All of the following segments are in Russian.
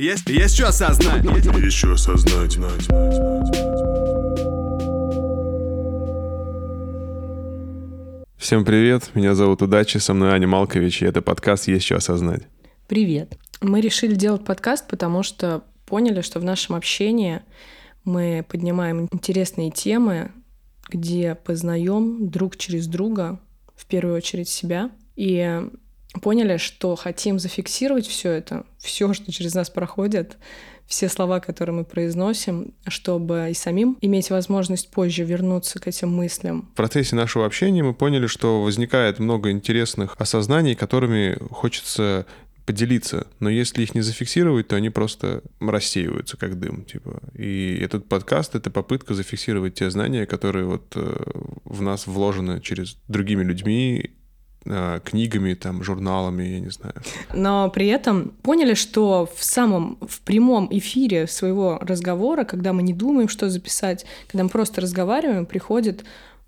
Есть, есть что осознать. Есть что осознать. Всем привет, меня зовут Удачи, со мной Аня Малкович, и это подкаст «Есть что осознать». Привет. Мы решили делать подкаст, потому что поняли, что в нашем общении мы поднимаем интересные темы, где познаем друг через друга, в первую очередь себя, и поняли, что хотим зафиксировать все это, все, что через нас проходит, все слова, которые мы произносим, чтобы и самим иметь возможность позже вернуться к этим мыслям. В процессе нашего общения мы поняли, что возникает много интересных осознаний, которыми хочется поделиться, но если их не зафиксировать, то они просто рассеиваются как дым, типа. И этот подкаст — это попытка зафиксировать те знания, которые вот э, в нас вложены через другими людьми, книгами, там, журналами, я не знаю. Но при этом поняли, что в самом, в прямом эфире своего разговора, когда мы не думаем, что записать, когда мы просто разговариваем, приходит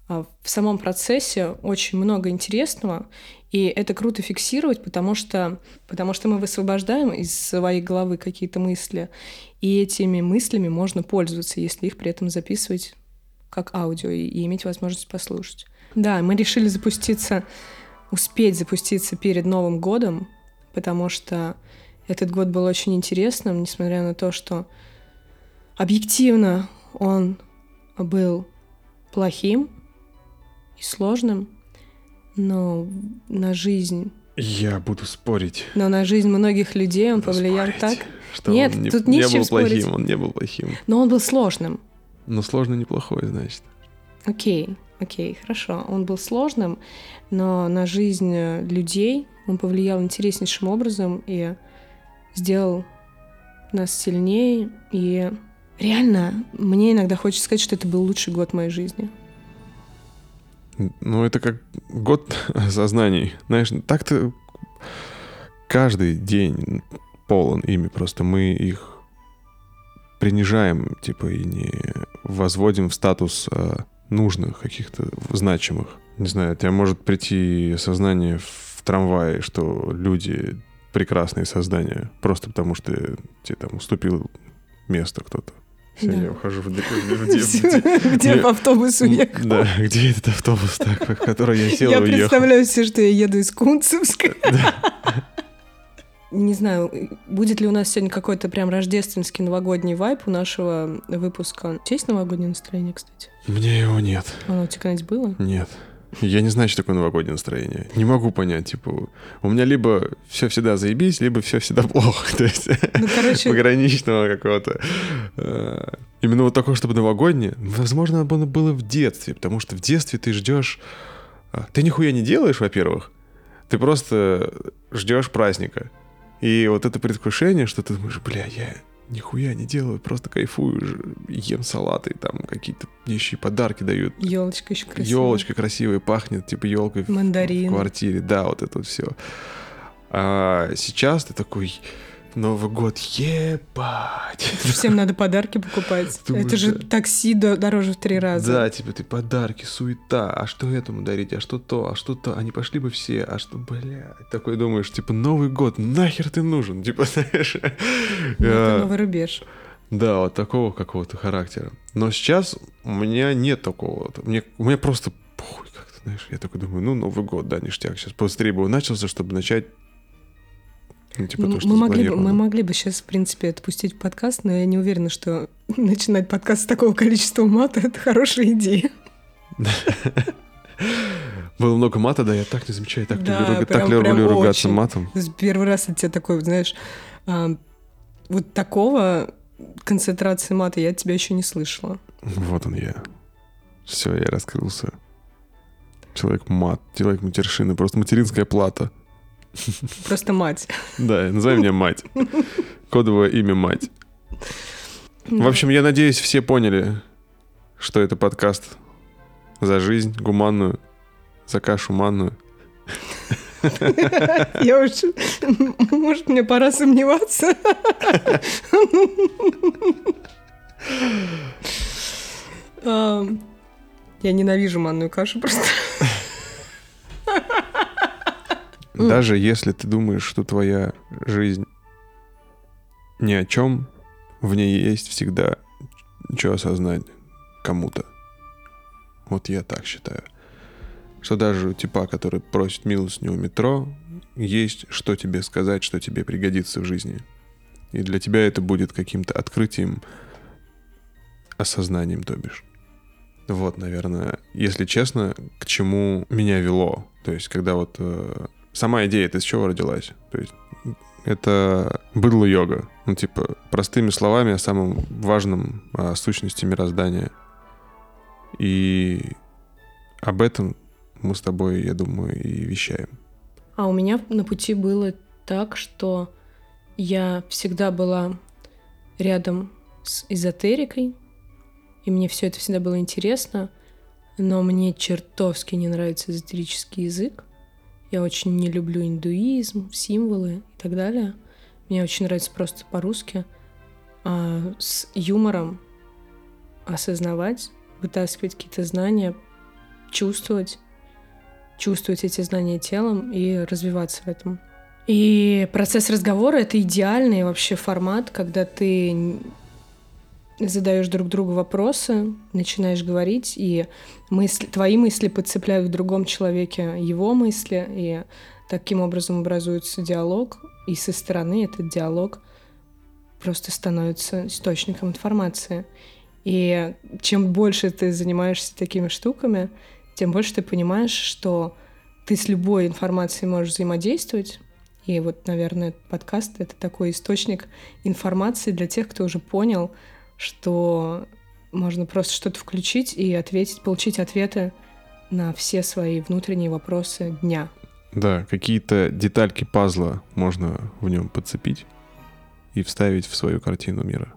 а, в самом процессе очень много интересного, и это круто фиксировать, потому что, потому что мы высвобождаем из своей головы какие-то мысли, и этими мыслями можно пользоваться, если их при этом записывать как аудио и, и иметь возможность послушать. Да, мы решили запуститься, успеть запуститься перед Новым годом, потому что этот год был очень интересным, несмотря на то, что объективно он был плохим и сложным, но на жизнь... Я буду спорить. Но на жизнь многих людей он Буду повлиял спорить, так. Что Нет, он не, тут не не был плохим, спорить. он не был плохим. Но он был сложным. Но сложно неплохой, значит. Окей, окей, хорошо. Он был сложным, но на жизнь э, людей он повлиял интереснейшим образом и сделал нас сильнее. И реально, мне иногда хочется сказать, что это был лучший год моей жизни. Ну, это как год осознаний. Знаешь, так-то каждый день полон ими, просто мы их принижаем, типа, и не возводим в статус а, нужных, каких-то значимых. Не знаю, у тебя может прийти сознание в трамвае, что люди прекрасные создания, просто потому что тебе там уступил место кто-то. Все, Да. я ухожу в, в- Где Мне- по автобусу ехал. Да, где этот автобус, так, в который я сел Я и уехал? представляю себе, что я еду из Кунцевска. Не знаю, будет ли у нас сегодня какой-то прям рождественский новогодний вайп у нашего выпуска. У тебя есть новогоднее настроение, кстати? Меня его нет. Оно у тебя когда-нибудь было? Нет. Я не знаю, что такое новогоднее настроение. Не могу понять, типа, у меня либо все всегда заебись, либо все всегда плохо. То есть Ну, короче, пограничного какого-то. э, Именно вот такое, чтобы новогоднее. Возможно, оно было в детстве, потому что в детстве ты ждешь... а, Ты нихуя не делаешь, во-первых. Ты просто ждешь праздника. И вот это предвкушение, что ты думаешь, бля, я нихуя не делаю, просто кайфую, ем салаты, там какие-то мне еще и подарки дают. елочка еще красивая. Елочка красивая, пахнет, типа елкой в- в квартире. Да, вот это вот все. А сейчас ты такой, Новый год, ебать. Всем надо подарки покупать. Думаю, Это же да. такси до- дороже в три раза. Да, типа ты подарки, суета, а что этому дарить, а что то, а что то, они пошли бы все, а что, бля, такой думаешь, типа Новый год, нахер ты нужен, типа, знаешь. Ну, это э, новый рубеж. Да, вот такого какого-то характера. Но сейчас у меня нет такого. Мне, у меня просто похуй как-то, знаешь. Я такой думаю, ну, Новый год, да, ништяк. Сейчас быстрее бы он начался, чтобы начать ну, типа Ну, то, что мы, могли бы, мы могли бы сейчас, в принципе, отпустить подкаст, но я не уверена, что начинать подкаст с такого количества мата — это хорошая идея. Было много мата, да, я так не замечаю, так, Да, люблю, прям- так люблю ругаться очень. матом. Первый раз от тебя такой, знаешь, а, вот такого концентрации мата я от тебя еще не слышала. Вот он я. Все, я раскрылся. Человек мат, человек матершины, просто материнская плата. Просто мать. Да, называй меня мать. Кодовое имя мать. В общем, я надеюсь, все поняли, что это подкаст за жизнь гуманную, за кашу манную. Я уж... Может, мне пора сомневаться? Я ненавижу манную кашу просто. Даже если ты думаешь, что твоя жизнь ни о чем, в ней есть всегда что осознать кому-то. Вот я так считаю. Что даже у типа, который просит милостыню у метро, есть что тебе сказать, что тебе пригодится в жизни. И для тебя это будет каким-то открытием, осознанием, то бишь. Вот, наверное, если честно, к чему меня вело. То есть, когда вот э, сама идея это из чего родилась? То есть, это быдло йога. Ну, типа, простыми словами о самом важном о сущности мироздания. И об этом мы с тобой, я думаю, и вещаем. А у меня на пути было так, что я всегда была рядом с эзотерикой, и мне все это всегда было интересно, но мне чертовски не нравится эзотерический язык. Я очень не люблю индуизм, символы и так далее. Мне очень нравится просто по-русски а с юмором осознавать, вытаскивать какие-то знания, чувствовать, чувствовать эти знания телом и развиваться в этом. И процесс разговора — это идеальный вообще формат, когда ты задаешь друг другу вопросы, начинаешь говорить, и мысли, твои мысли подцепляют в другом человеке его мысли, и таким образом образуется диалог, и со стороны этот диалог просто становится источником информации. И чем больше ты занимаешься такими штуками, тем больше ты понимаешь, что ты с любой информацией можешь взаимодействовать. И вот, наверное, подкаст — это такой источник информации для тех, кто уже понял, что можно просто что-то включить и ответить, получить ответы на все свои внутренние вопросы дня. Да, какие-то детальки пазла можно в нем подцепить и вставить в свою картину мира.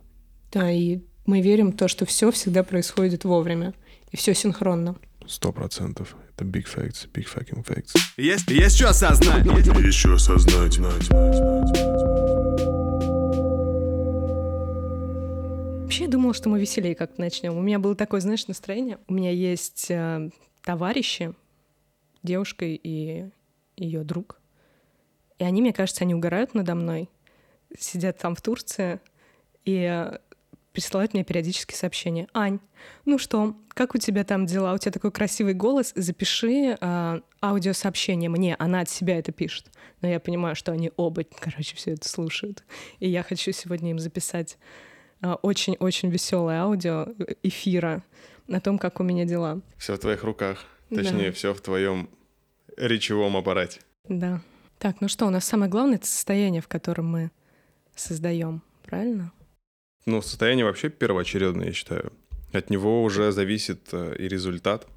Да, и мы верим в то, что все всегда происходит вовремя, и все синхронно. Сто процентов. Это big facts, big fucking facts. Есть, есть что осознать. Есть что осознать. знать, знать, знать. Вообще я думала, что мы веселее как-то начнем. У меня было такое, знаешь, настроение. У меня есть э, товарищи, девушка и ее друг. И они, мне кажется, они угорают надо мной, сидят там в Турции и присылают мне периодически сообщения. Ань, ну что, как у тебя там дела? У тебя такой красивый голос, запиши э, аудиосообщение мне. Она от себя это пишет. Но я понимаю, что они оба, короче, все это слушают. И я хочу сегодня им записать очень-очень веселое аудио э, эфира о том, как у меня дела. Все в твоих руках. Точнее, да. все в твоем речевом аппарате. Да. Так, ну что, у нас самое главное это состояние, в котором мы создаем, правильно? Ну, состояние вообще первоочередное, я считаю. От него уже зависит э, и результат,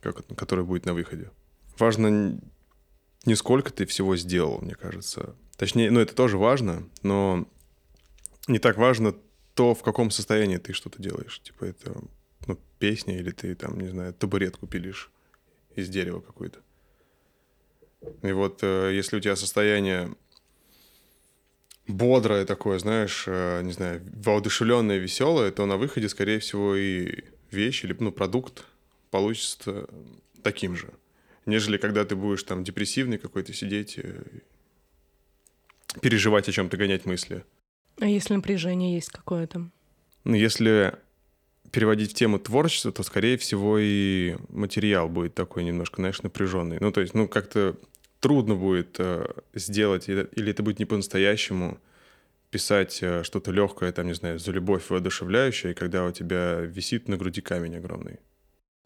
который будет на выходе. Важно не сколько ты всего сделал, мне кажется. Точнее, ну это тоже важно, но не так важно то, в каком состоянии ты что-то делаешь. Типа это ну, песня или ты там, не знаю, табуретку пилишь из дерева какой-то. И вот э, если у тебя состояние бодрое такое, знаешь, э, не знаю, воодушевленное, веселое, то на выходе, скорее всего, и вещь или ну, продукт получится таким же, нежели когда ты будешь там депрессивный какой-то сидеть, переживать о чем-то, гонять мысли. А если напряжение есть какое-то? Ну, если переводить в тему творчества, то, скорее всего, и материал будет такой немножко, знаешь, напряженный. Ну, то есть, ну, как-то трудно будет э, сделать, или это будет не по-настоящему писать э, что-то легкое, там, не знаю, за любовь воодушевляющее, когда у тебя висит на груди камень огромный.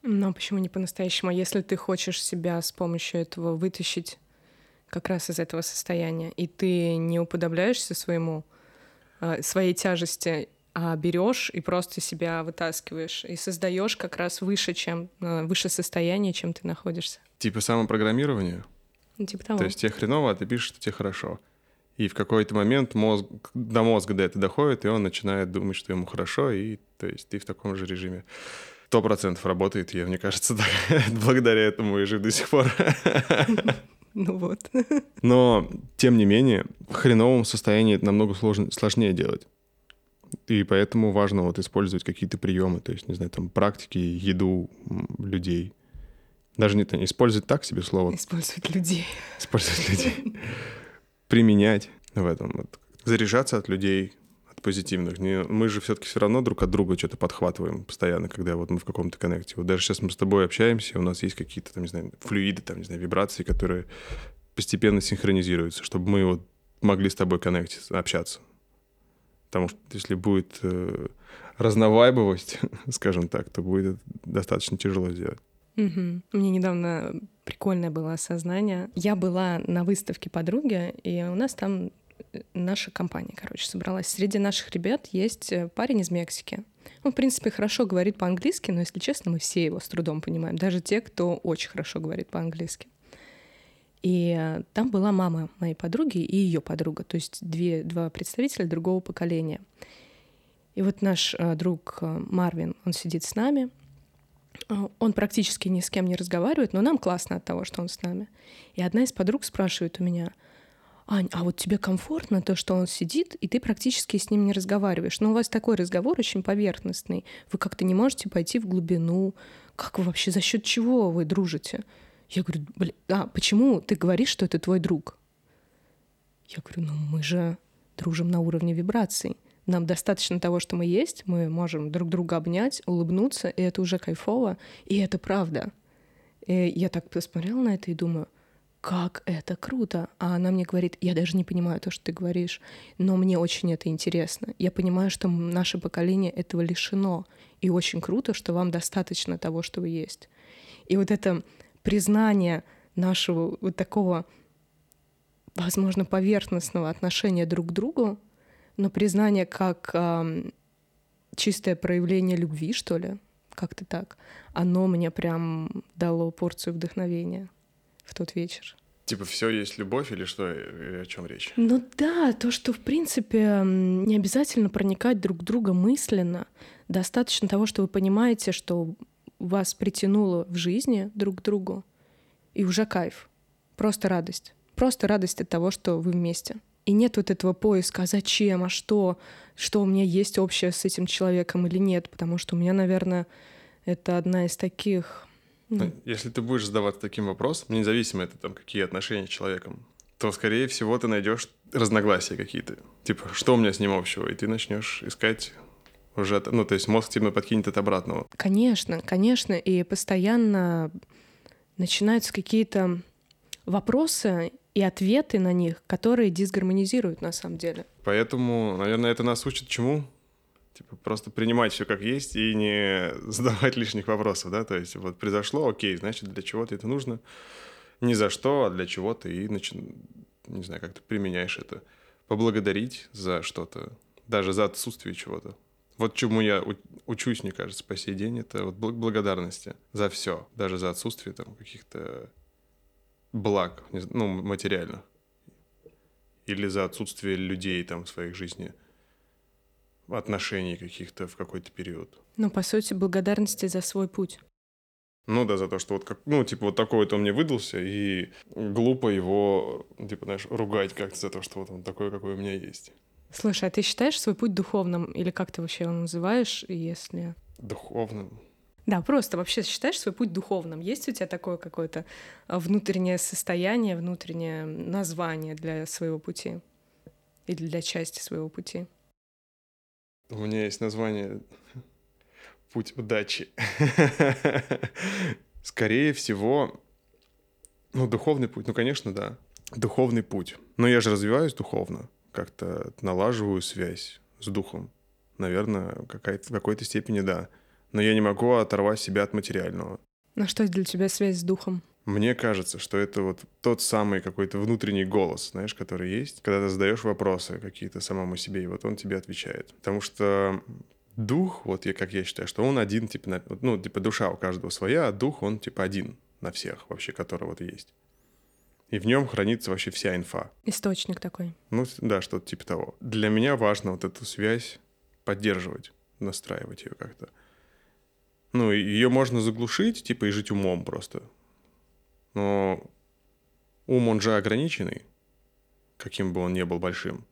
Но почему не по-настоящему? А если ты хочешь себя с помощью этого вытащить как раз из этого состояния, и ты не уподобляешься своему, своей тяжести, а берешь и просто себя вытаскиваешь и создаешь как раз выше, чем выше состояние, чем ты находишься. Типа самопрограммирование? Ну, типа того. То есть тебе хреново, а ты пишешь, что тебе хорошо. И в какой-то момент мозг, до мозга до этого доходит, и он начинает думать, что ему хорошо, и то есть ты в таком же режиме. Сто процентов работает, я, мне кажется, так, благодаря этому и жив до сих пор. Ну вот. Но, тем не менее, в хреновом состоянии это намного сложнее, сложнее делать. И поэтому важно вот использовать какие-то приемы, то есть, не знаю, там, практики, еду людей — даже не, не использовать так себе слово. Использовать людей. Использовать людей. Применять в этом. Вот. Заряжаться от людей, позитивных. Не, мы же все-таки все равно друг от друга что-то подхватываем постоянно, когда вот мы в каком-то коннекте. Вот даже сейчас мы с тобой общаемся, у нас есть какие-то, там, не знаю, флюиды, там, не знаю, вибрации, которые постепенно синхронизируются, чтобы мы вот могли с тобой коннектиться, общаться. Потому что если будет э, разновайбовость, скажем так, то будет достаточно тяжело сделать. Угу. Мне недавно прикольное было осознание. Я была на выставке подруги, и у нас там наша компания, короче, собралась. Среди наших ребят есть э, парень из Мексики. Он, в принципе, хорошо говорит по-английски, но, если честно, мы все его с трудом понимаем. Даже те, кто очень хорошо говорит по-английски. И э, там была мама моей подруги и ее подруга, то есть две, два представителя другого поколения. И вот наш э, друг Марвин, он сидит с нами, он практически ни с кем не разговаривает, но нам классно от того, что он с нами. И одна из подруг спрашивает у меня, Ань, а вот тебе комфортно то, что он сидит, и ты практически с ним не разговариваешь? Но у вас такой разговор очень поверхностный. Вы как-то не можете пойти в глубину. Как вы вообще, за счет чего вы дружите? Я говорю, блин, а почему ты говоришь, что это твой друг? Я говорю, ну мы же дружим на уровне вибраций. Нам достаточно того, что мы есть, мы можем друг друга обнять, улыбнуться, и это уже кайфово, и это правда. И я так посмотрела на это и думаю, как это круто. А она мне говорит, я даже не понимаю то, что ты говоришь, но мне очень это интересно. Я понимаю, что наше поколение этого лишено, и очень круто, что вам достаточно того, что вы есть. И вот это признание нашего вот такого, возможно, поверхностного отношения друг к другу, но признание как э, чистое проявление любви, что ли, как-то так, оно мне прям дало порцию вдохновения в тот вечер. Типа все есть любовь или что, или о чем речь? Ну да, то, что в принципе не обязательно проникать друг в друга мысленно. Достаточно того, что вы понимаете, что вас притянуло в жизни друг к другу, и уже кайф. Просто радость. Просто радость от того, что вы вместе. И нет вот этого поиска, а зачем, а что, что у меня есть общее с этим человеком или нет, потому что у меня, наверное, это одна из таких... Ну... Если ты будешь задаваться таким вопросом, независимо это там какие отношения с человеком, то, скорее всего, ты найдешь разногласия какие-то. Типа, что у меня с ним общего? И ты начнешь искать уже, ну, то есть мозг тебе подкинет от обратного. Конечно, конечно, и постоянно начинаются какие-то вопросы и ответы на них, которые дисгармонизируют на самом деле. Поэтому, наверное, это нас учит чему? Типа просто принимать все как есть и не задавать лишних вопросов, да? То есть вот произошло, окей, значит, для чего-то это нужно. Не за что, а для чего-то и, начи... не знаю, как ты применяешь это. Поблагодарить за что-то, даже за отсутствие чего-то. Вот чему я учусь, мне кажется, по сей день, это вот благодарности за все, даже за отсутствие там каких-то благ, ну, материальных. Или за отсутствие людей там в своей жизни, отношений каких-то в какой-то период. Ну, по сути, благодарности за свой путь. Ну да, за то, что вот как, ну, типа, вот такой вот он мне выдался, и глупо его, типа, знаешь, ругать как-то за то, что вот он такой, какой у меня есть. Слушай, а ты считаешь свой путь духовным? Или как ты вообще его называешь, если... Духовным? Да, просто вообще считаешь свой путь духовным? Есть у тебя такое какое-то а, внутреннее состояние, внутреннее название для своего пути? Или для части своего пути? У меня есть название «Путь удачи». Скорее всего, ну, духовный путь, ну, конечно, да. Духовный путь. Но я же развиваюсь духовно как-то налаживаю связь с духом. Наверное, какая-то, в какой-то степени да. Но я не могу оторвать себя от материального. На что для тебя связь с духом? Мне кажется, что это вот тот самый какой-то внутренний голос, знаешь, который есть, когда ты задаешь вопросы какие-то самому себе, и вот он тебе отвечает. Потому что дух, вот я, как я считаю, что он один, типа, на, ну, типа душа у каждого своя, а дух, он типа один на всех вообще, который вот есть. И в нем хранится вообще вся инфа. Источник такой. Ну, да, что-то типа того. Для меня важно вот эту связь поддерживать, настраивать ее как-то. Ну, ее можно заглушить, типа, и жить умом просто. Но ум, он же ограниченный, каким бы он ни был большим.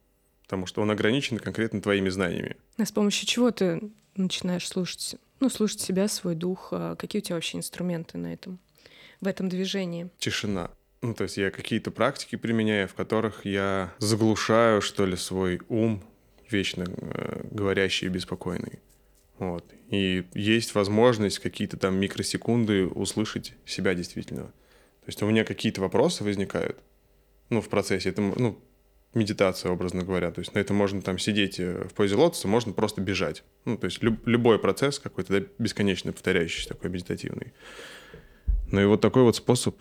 Потому что он ограничен конкретно твоими знаниями. А с помощью чего ты начинаешь слушать, ну, слушать себя, свой дух? А какие у тебя вообще инструменты на этом, в этом движении? Тишина. Ну, то есть я какие-то практики применяю, в которых я заглушаю, что ли, свой ум вечно э, говорящий и беспокойный. Вот. И есть возможность какие-то там микросекунды услышать себя действительно. То есть у меня какие-то вопросы возникают, ну, в процессе. Это, ну, медитация, образно говоря. То есть на это можно там сидеть э, в позе лотоса, можно просто бежать. Ну, то есть люб, любой процесс какой-то да, бесконечно повторяющийся, такой медитативный. Ну и вот такой вот способ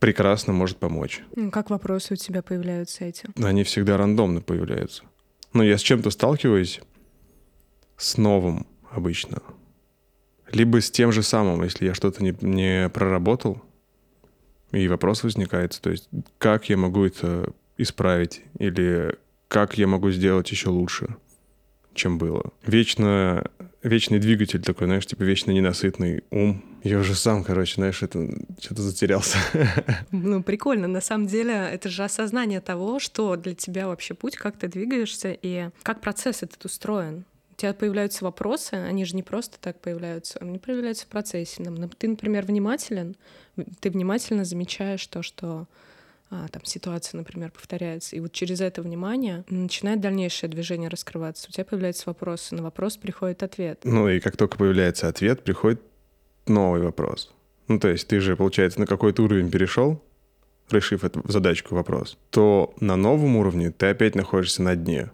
прекрасно может помочь. Ну, Как вопросы у тебя появляются эти? Они всегда рандомно появляются. Но я с чем-то сталкиваюсь, с новым обычно. Либо с тем же самым, если я что-то не, не проработал, и вопрос возникает, то есть как я могу это исправить, или как я могу сделать еще лучше, чем было. Вечно, вечный двигатель такой, знаешь, типа вечно ненасытный ум. Я уже сам, короче, знаешь, это что-то затерялся. Ну, прикольно. На самом деле, это же осознание того, что для тебя вообще путь, как ты двигаешься и как процесс этот устроен. У тебя появляются вопросы, они же не просто так появляются, они появляются в процессе. Ты, например, внимателен, ты внимательно замечаешь то, что а, там ситуация, например, повторяется. И вот через это внимание начинает дальнейшее движение раскрываться. У тебя появляются вопросы, на вопрос приходит ответ. Ну и как только появляется ответ, приходит новый вопрос. Ну то есть ты же, получается, на какой-то уровень перешел, решив эту задачку, вопрос, то на новом уровне ты опять находишься на дне.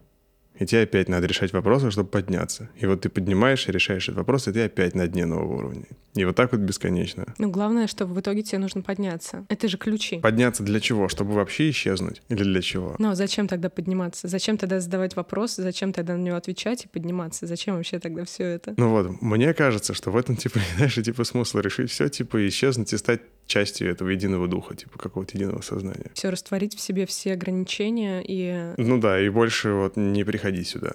И тебе опять надо решать вопросы, чтобы подняться. И вот ты поднимаешь и решаешь этот вопрос, и ты опять на дне нового уровня. И вот так вот бесконечно. Но главное, что в итоге тебе нужно подняться. Это же ключи. Подняться для чего? Чтобы вообще исчезнуть? Или для чего? Ну, а зачем тогда подниматься? Зачем тогда задавать вопрос? Зачем тогда на него отвечать и подниматься? Зачем вообще тогда все это? Ну вот, мне кажется, что в этом, типа, знаешь, типа смысл решить все, типа, исчезнуть и стать частью этого единого духа, типа, какого-то единого сознания. Все растворить в себе все ограничения и Ну да, и больше вот не приходи сюда.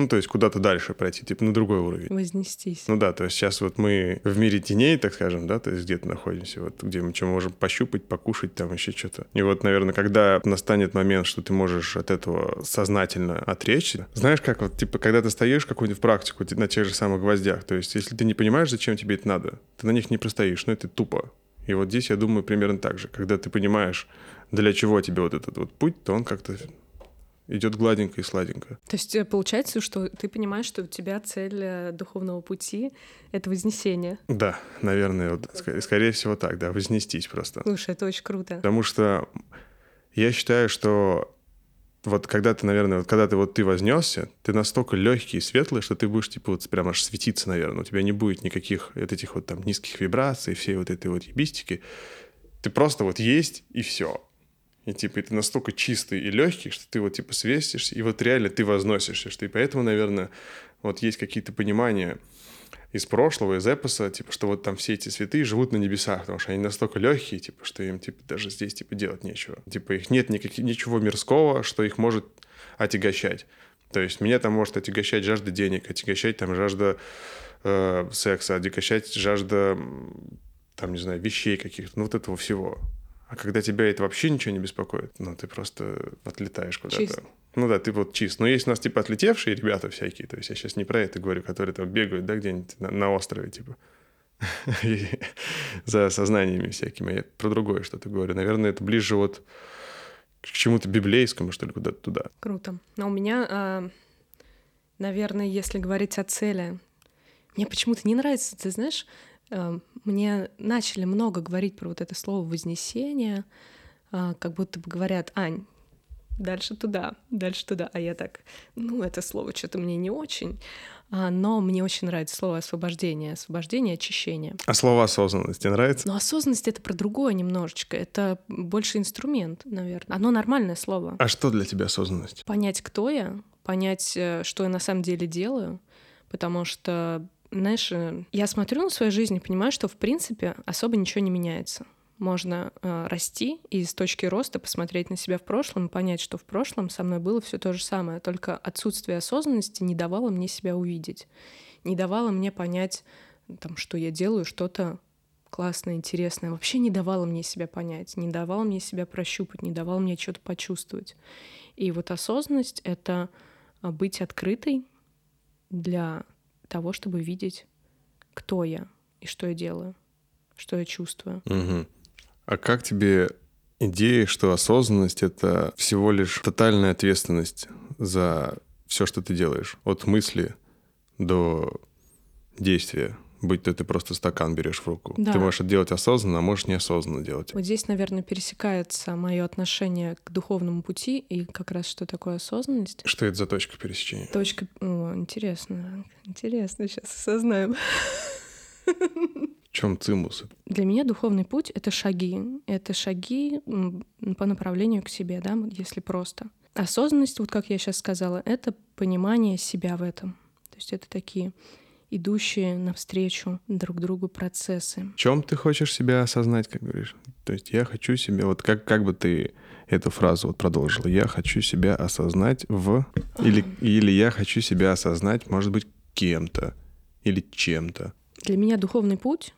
Ну, то есть куда-то дальше пройти, типа на другой уровень. вознестись. Ну да, то есть сейчас вот мы в мире теней, так скажем, да, то есть где-то находимся, вот где мы что можем пощупать, покушать, там еще что-то. И вот, наверное, когда настанет момент, что ты можешь от этого сознательно отречься, знаешь, как вот, типа, когда ты стоишь какую-нибудь практику на тех же самых гвоздях, то есть если ты не понимаешь, зачем тебе это надо, ты на них не простоишь, ну это тупо. И вот здесь, я думаю, примерно так же. Когда ты понимаешь, для чего тебе вот этот вот путь, то он как-то идет гладенько и сладенько. То есть э, получается, что ты понимаешь, что у тебя цель э, духовного пути — это вознесение. Да, наверное, вот, ск- скорее всего так, да, вознестись просто. Слушай, это очень круто. Потому что я считаю, что вот когда ты, наверное, вот когда ты вот ты вознесся, ты настолько легкий и светлый, что ты будешь типа вот прям аж светиться, наверное. У тебя не будет никаких вот этих вот там низких вибраций, всей вот этой вот ебистики. Ты просто вот есть и все. И типа ты настолько чистый и легкий, что ты вот типа свестишься, и вот реально ты возносишься. Что и поэтому, наверное, вот есть какие-то понимания из прошлого, из эпоса, типа, что вот там все эти святые живут на небесах, потому что они настолько легкие, типа, что им, типа, даже здесь, типа, делать нечего. Типа, их нет никак- ничего мирского, что их может отягощать. То есть меня там может отягощать жажда денег, отягощать там жажда э, секса, отягощать жажда, там, не знаю, вещей каких-то, ну, вот этого всего. А когда тебя это вообще ничего не беспокоит, ну, ты просто отлетаешь куда-то. Чист. Ну да, ты вот чист. Но есть у нас, типа, отлетевшие ребята всякие, то есть я сейчас не про это говорю, которые там бегают, да, где-нибудь на, на острове, типа, за сознаниями всякими. Я про другое что-то говорю. Наверное, это ближе вот к чему-то библейскому, что ли, куда-то туда. Круто. Но у меня, а, наверное, если говорить о цели, мне почему-то не нравится, ты знаешь, а, мне начали много говорить про вот это слово вознесение, а, как будто бы говорят, Ань, дальше туда, дальше туда. А я так, ну, это слово что-то мне не очень. А, но мне очень нравится слово освобождение, освобождение, очищение. А слово осознанность тебе нравится? Но осознанность это про другое немножечко. Это больше инструмент, наверное. Оно нормальное слово. А что для тебя осознанность? понять, кто я, понять, э, что я на самом деле делаю, потому что, знаешь, э, я смотрю на свою жизнь и понимаю, что, в принципе, особо ничего не меняется. Можно э, расти и с точки роста посмотреть на себя в прошлом и понять, что в прошлом со мной было все то же самое, только отсутствие осознанности не давало мне себя увидеть, не давало мне понять, там, что я делаю что-то классное, интересное, вообще не давало мне себя понять, не давало мне себя прощупать, не давало мне что-то почувствовать. И вот осознанность — это а, быть открытой для того, чтобы видеть, кто я и что я делаю, что я чувствую. Мгм. А как тебе идеи, что осознанность — это всего лишь тотальная ответственность за все, что ты делаешь. От мысли до действия. Будь то ты просто стакан берешь в руку. Да. Ты можешь это делать осознанно, а можешь неосознанно делать. Вот здесь, наверное, пересекается мое отношение к духовному пути и как раз что такое осознанность. Что это за точка пересечения? Точка... О, интересно. Интересно, сейчас осознаем. В чем цимус? Для меня духовный путь — это шаги. Это шаги по направлению к себе, да, если просто. Осознанность, вот как я сейчас сказала, это понимание себя в этом. То есть это такие идущие навстречу друг другу процессы. В чем ты хочешь себя осознать, как говоришь? То есть я хочу себя, вот как, как бы ты эту фразу вот продолжила, я хочу себя осознать в... Или, или я хочу себя осознать, может быть, кем-то или чем-то. Для меня духовный путь,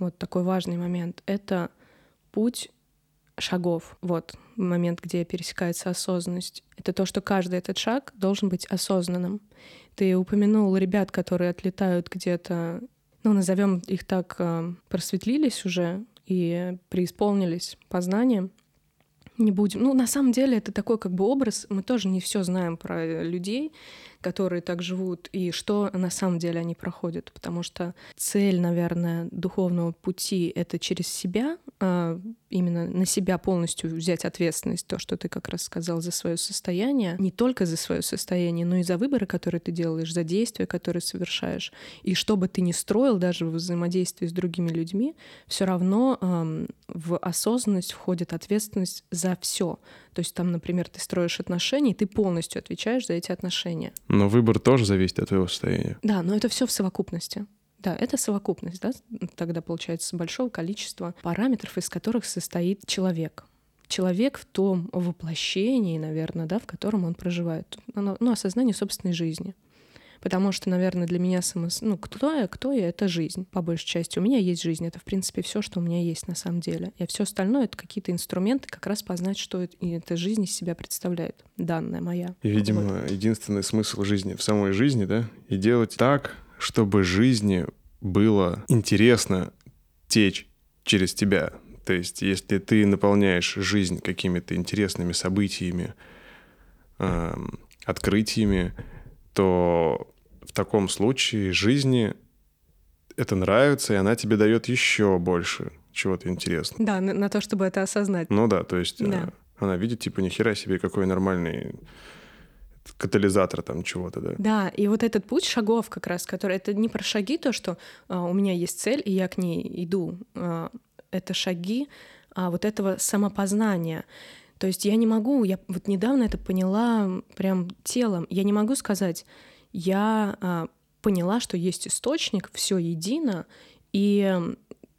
вот такой важный момент, это путь шагов. Вот момент, где пересекается осознанность. Это то, что каждый этот шаг должен быть осознанным. Ты упомянул ребят, которые отлетают где-то, ну, назовем их так, э, просветлились уже и преисполнились познанием. Не будем. Ну, на самом деле, это такой как бы образ. Мы тоже не все знаем про людей, которые так живут, и что на самом деле они проходят. Потому что цель, наверное, духовного пути — это через себя, а, именно на себя полностью взять ответственность, то, что ты как раз сказал, за свое состояние, не только за свое состояние, но и за выборы, которые ты делаешь, за действия, которые совершаешь. И что бы ты ни строил, даже в взаимодействии с другими людьми, все равно в осознанность входит ответственность за все. То есть там, например, ты строишь отношения, и ты полностью отвечаешь за эти отношения. Но выбор тоже зависит от твоего состояния. Да, но это все в совокупности. Да, это совокупность, да, тогда получается большого количества параметров, из которых состоит человек. Человек в том воплощении, наверное, да, в котором он проживает. Оно- Ну, осознание собственной жизни. Потому что, наверное, для меня само... ну, кто я, кто я, это жизнь, по большей части. У меня есть жизнь, это, в принципе, все, что у меня есть на самом деле. И все остальное — это какие-то инструменты как раз познать, что эта жизнь из себя представляет, данная моя. И, видимо, Вот. единственный смысл жизни в самой жизни, да, и делать так, чтобы жизни было интересно течь через тебя. То есть, если ты наполняешь жизнь какими-то интересными событиями, эм, открытиями, то в таком случае жизни это нравится, и она тебе дает еще больше чего-то интересного. Да, на, на то, чтобы это осознать. Ну да, то есть э, Да. она видит, типа, нихера себе, какой нормальный катализатор там чего-то, да. Да, и вот этот путь шагов как раз, который это не про шаги, то, что а, у меня есть цель, и я к ней иду. А, это шаги а, вот этого самопознания. То есть я не могу, я вот недавно это поняла прям телом, я не могу сказать, я а, поняла, что есть источник, все едино, и,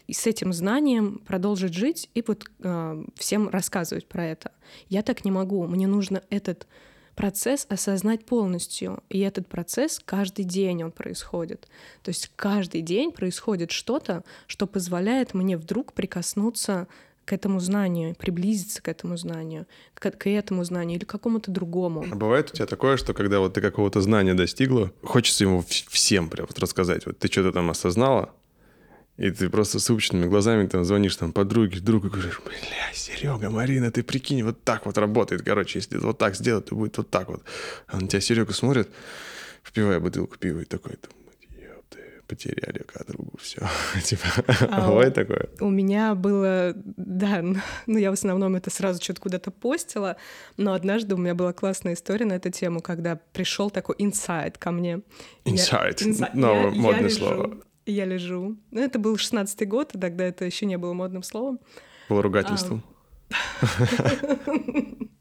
с этим знанием продолжить жить и вот а, всем рассказывать про это. Я так не могу, мне нужно этот процесс осознать полностью. И этот процесс каждый день он происходит. То есть каждый день происходит что-то, что позволяет мне вдруг прикоснуться к этому знанию, приблизиться к этому знанию, к, к этому знанию или к какому-то другому. А бывает у тебя такое, что когда вот ты какого-то знания достигла, хочется ему всем прям вот рассказать. Вот ты что-то там осознала, и ты просто с выпученными глазами там звонишь там подруге, другу, и говоришь, бля, Серега, Марина, ты прикинь, вот так вот работает, короче, если вот так сделать, то будет вот так вот. А на тебя Серега смотрит, впивая бутылку пива, и такой, ёпты, потеряли подругу, все. Типа, А, бывает такое? У меня было, да, ну я в основном это сразу что-то куда-то постила, но однажды у меня была классная история на эту тему, когда пришел такой инсайт ко мне. Инсайт, новое я модное слово. Я лежу. Ну, это был шестнадцатый год, и тогда это еще не было модным словом. Было ругательством.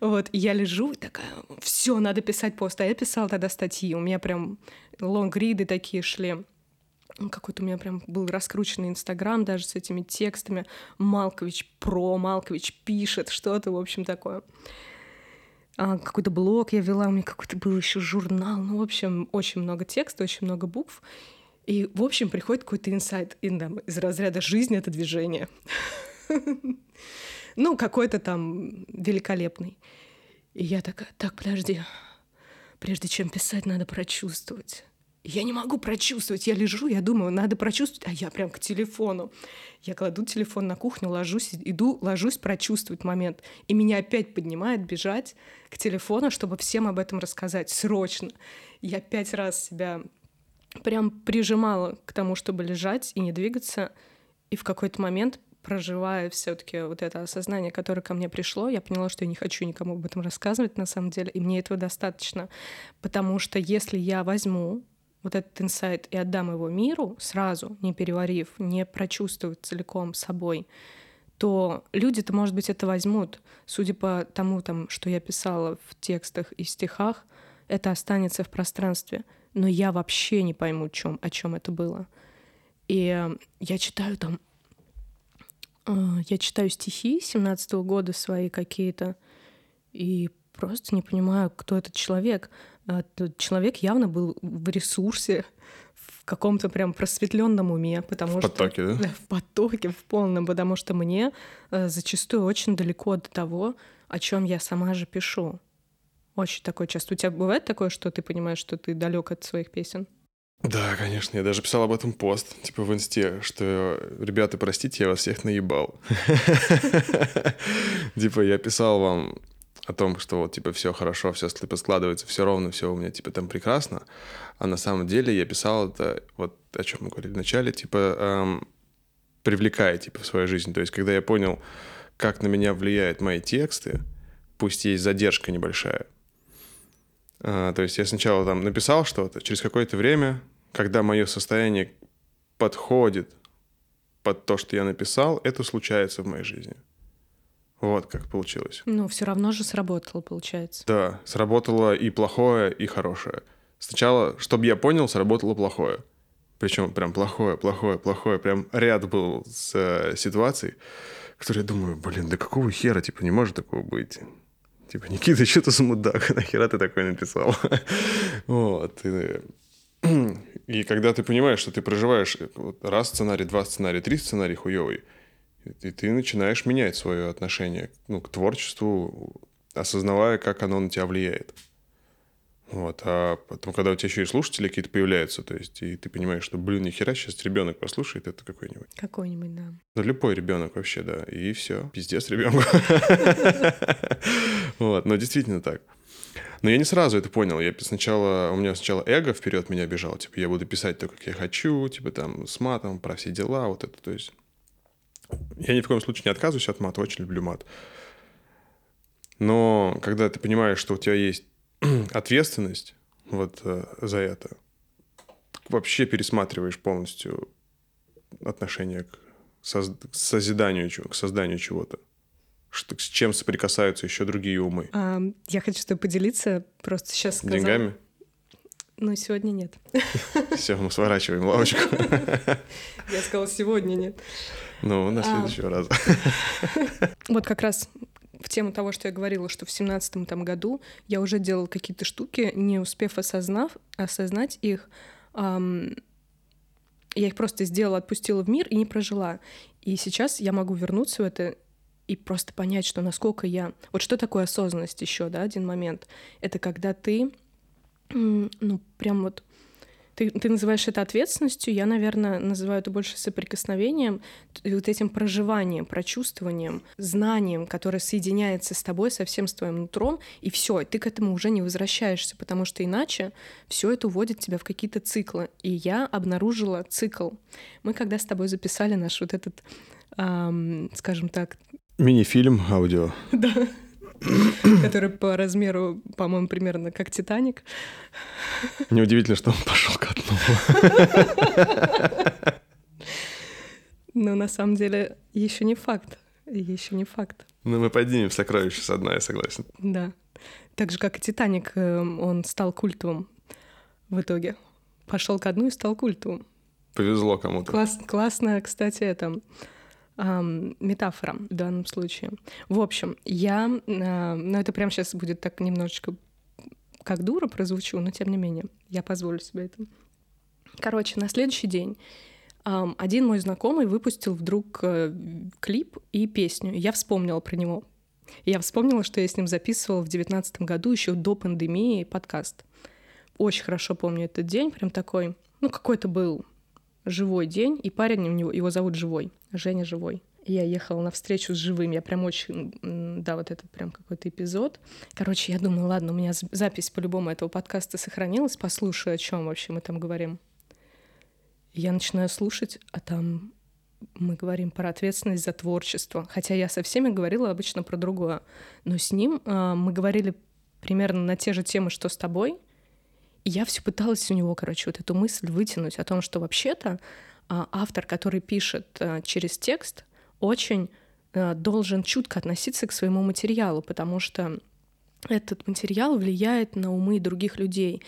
Вот, и я лежу и такая, все, надо писать пост. А я писала тогда статьи. У меня прям лонгриды такие шли. Какой-то у меня прям был раскрученный Инстаграм даже с этими текстами. Малкович про, Малкович пишет, что-то, в общем, такое. А, какой-то блог я вела, у меня какой-то был еще журнал. Ну, в общем, очень много текста, очень много букв. И, в общем, приходит какой-то инсайт да, из разряда «жизнь — это движение». Ну, какой-то там великолепный. И я такая, так, подожди, прежде чем писать, надо прочувствовать. Я не могу прочувствовать. Я лежу, я думаю, надо прочувствовать, а я прям к телефону. Я кладу телефон на кухню, ложусь, иду, ложусь прочувствовать момент. И меня опять поднимает бежать к телефону, чтобы всем об этом рассказать срочно. Я пять раз себя прям прижимала к тому, чтобы лежать и не двигаться. И в какой-то момент проживая все-таки вот это осознание, которое ко мне пришло, я поняла, что я не хочу никому об этом рассказывать на самом деле, и мне этого достаточно. Потому что если я возьму вот этот инсайт и отдам его миру сразу, не переварив, не прочувствовав целиком собой, то люди-то, может быть, это возьмут. Судя по тому, там, что я писала в текстах и стихах, это останется в пространстве. Но я вообще не пойму, чем, о чем это было. И я читаю там я читаю стихи 17 -го года свои какие-то, и просто не понимаю, кто этот человек. А, этот человек явно был в ресурсе, в каком-то прям просветленном уме, потому в что... потоке, да? В потоке, в полном, потому что мне э, зачастую очень далеко до того, о чем я сама же пишу. Очень такое часто. У тебя бывает такое, что ты понимаешь, что ты далек от своих песен? Да, конечно, я даже писал об этом пост, типа в инсте, что, ребята, простите, я вас всех наебал. Типа я писал вам о том, что вот, типа, все хорошо, все складывается, все ровно, все у меня, типа, там прекрасно. А на самом деле я писал это, вот о чем мы говорили в начале, типа, эм, привлекая, типа, в свою жизнь. То есть, когда я понял, как на меня влияют мои тексты, пусть есть задержка небольшая, а, то есть я сначала там написал что-то, через какое-то время, когда мое состояние подходит под то, что я написал, это случается в моей жизни. Вот как получилось. Ну, все равно же сработало, получается. Да, сработало и плохое, и хорошее. Сначала, чтобы я понял, сработало плохое. Причем прям плохое, плохое, плохое. Прям ряд был с э, ситуаций, которые я думаю, блин, да какого хера, типа, не может такого быть. Типа, Никита, что ты за мудак? Нахера ты такой написал? вот. И, и когда ты понимаешь, что ты проживаешь вот, раз сценарий, два сценария, три сценария хуёвый, и ты начинаешь менять свое отношение ну, к творчеству, осознавая, как оно на тебя влияет. Вот, а потом, когда у тебя еще и слушатели какие-то появляются, то есть, и ты понимаешь, что, блин, нихера, сейчас ребенок послушает это какой-нибудь. Какой-нибудь, да. Ну, любой ребенок вообще, да. И все. Пиздец ребенку. Вот, но действительно так. Но я не сразу это понял. Я сначала, у меня сначала эго вперед меня бежал. Типа, я буду писать то, как я хочу, типа, там, с матом, про все дела, вот это, то есть... Я ни в коем случае не отказываюсь от мата, очень люблю мат. Но когда ты понимаешь, что у тебя есть ответственность вот э, за это, вообще пересматриваешь полностью отношение к, соз... к созиданию, к созданию чего-то. Что, с чем соприкасаются еще другие умы. А, я хочу с тобой поделиться, просто сейчас сказала. Деньгами? Ну, сегодня нет. Все, мы сворачиваем лавочку. Я сказала, сегодня нет. Ну, на следующий раз. Вот как раз в тему того, что я говорила, что в семнадцатом там году я уже делала какие-то штуки, не успев осознав, осознать их, эм, я их просто сделала, отпустила в мир и не прожила. И сейчас я могу вернуться в это и просто понять, что насколько я... Вот что такое осознанность еще, да, один момент. Это когда ты, ну, прям вот ты, ты называешь это ответственностью, я, наверное, называю это больше соприкосновением, вот этим проживанием, прочувствованием, знанием, которое соединяется с тобой, со всем с твоим нутром, и все, ты к этому уже не возвращаешься, потому что иначе все это уводит тебя в какие-то циклы. И я обнаружила цикл. Мы когда с тобой записали наш вот этот, эм, скажем так... Мини-фильм аудио. Да который по размеру, по-моему, примерно как «Титаник». Неудивительно, что он пошел ко дну. Но на самом деле еще не факт. Еще не факт. Ну, мы поднимем сокровища со дна, я согласен. Да. Так же, как и «Титаник», э, он стал культовым в итоге. Пошел ко дну и стал культовым. Повезло кому-то. Класс, классно, кстати, это метафора в данном случае. В общем, я, э, ну это прямо сейчас будет так немножечко как дура прозвучу, но тем не менее, я позволю себе это. Короче, на следующий день один мой знакомый выпустил вдруг э, клип и песню. Я вспомнила про него. Я вспомнила, что я с ним записывала в девятнадцатом году еще до пандемии подкаст. очень хорошо помню этот день, прям такой, ну, какой-то был живой день, и парень у него, его зовут Живой, Женя Живой. Я ехала на встречу с живым, я прям очень, да, вот это прям какой-то эпизод. Короче, я думаю, ладно, у меня запись по-любому этого подкаста сохранилась, послушаю, о чем вообще мы там говорим. Я начинаю слушать, а там мы говорим про ответственность за творчество. Хотя я со всеми говорила обычно про другое. Но с ним э, мы говорили примерно на те же темы, что с тобой. И я все пыталась у него, короче, вот эту мысль вытянуть о том, что вообще-то э, автор, который пишет э, через текст, очень э, должен чутко относиться к своему материалу, потому что этот материал влияет на умы других людей.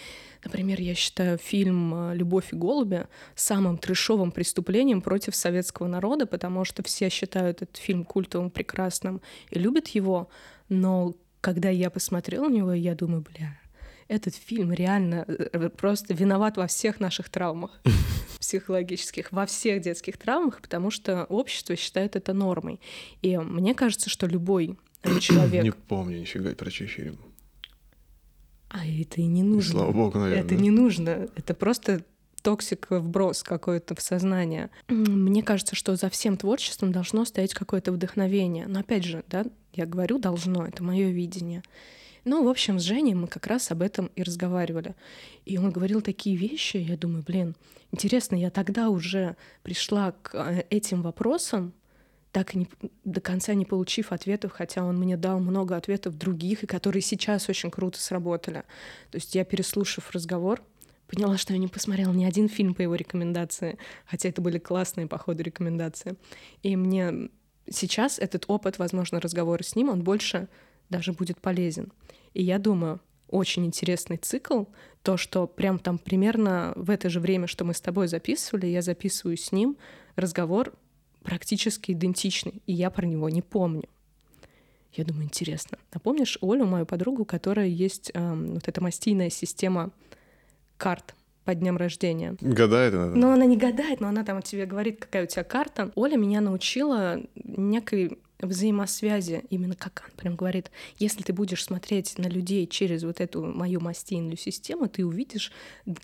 Например, я считаю фильм э, «Любовь и голуби» самым трешовым преступлением против советского народа, потому что все считают этот фильм культовым, прекрасным и любят его, но когда я посмотрела на него, я думаю, бля, этот фильм реально э, просто виноват во всех наших травмах психологических, во всех детских травмах, потому что общество считает это нормой. И мне кажется, что любой человек... Не помню нифига про чей фильм. А это и не нужно. Слава богу, наверное. Это не нужно. Это просто toxic вброс какой-то в сознание. Мне кажется, что за всем творчеством должно стоять какое-то вдохновение. Но опять же, да, я говорю должно, это мое видение. Ну, в общем, с Женей мы как раз об этом и разговаривали. И он говорил такие вещи, я думаю, блин, интересно, я тогда уже пришла к э, этим вопросам, так и не, до конца не получив ответов, хотя он мне дал много ответов других, и которые сейчас очень круто сработали. То есть я, переслушав разговор, поняла, что я не посмотрела ни один фильм по его рекомендации, хотя это были классные, по ходу, рекомендации. И мне сейчас этот опыт, возможно, разговора с ним, он больше даже будет полезен. И я думаю, очень интересный цикл, то, что прям там примерно в это же время, что мы с тобой записывали, я записываю с ним разговор практически идентичный, и я про него не помню. Я думаю, интересно. А помнишь Олю, мою подругу, которая есть эм, вот эта мастийная система карт по дням рождения? Гадает она? Но она не гадает, но она там тебе говорит, какая у тебя карта. Оля меня научила некой взаимосвязи, именно как он прям говорит, если ты будешь смотреть на людей через вот эту мою мастийную систему, ты увидишь,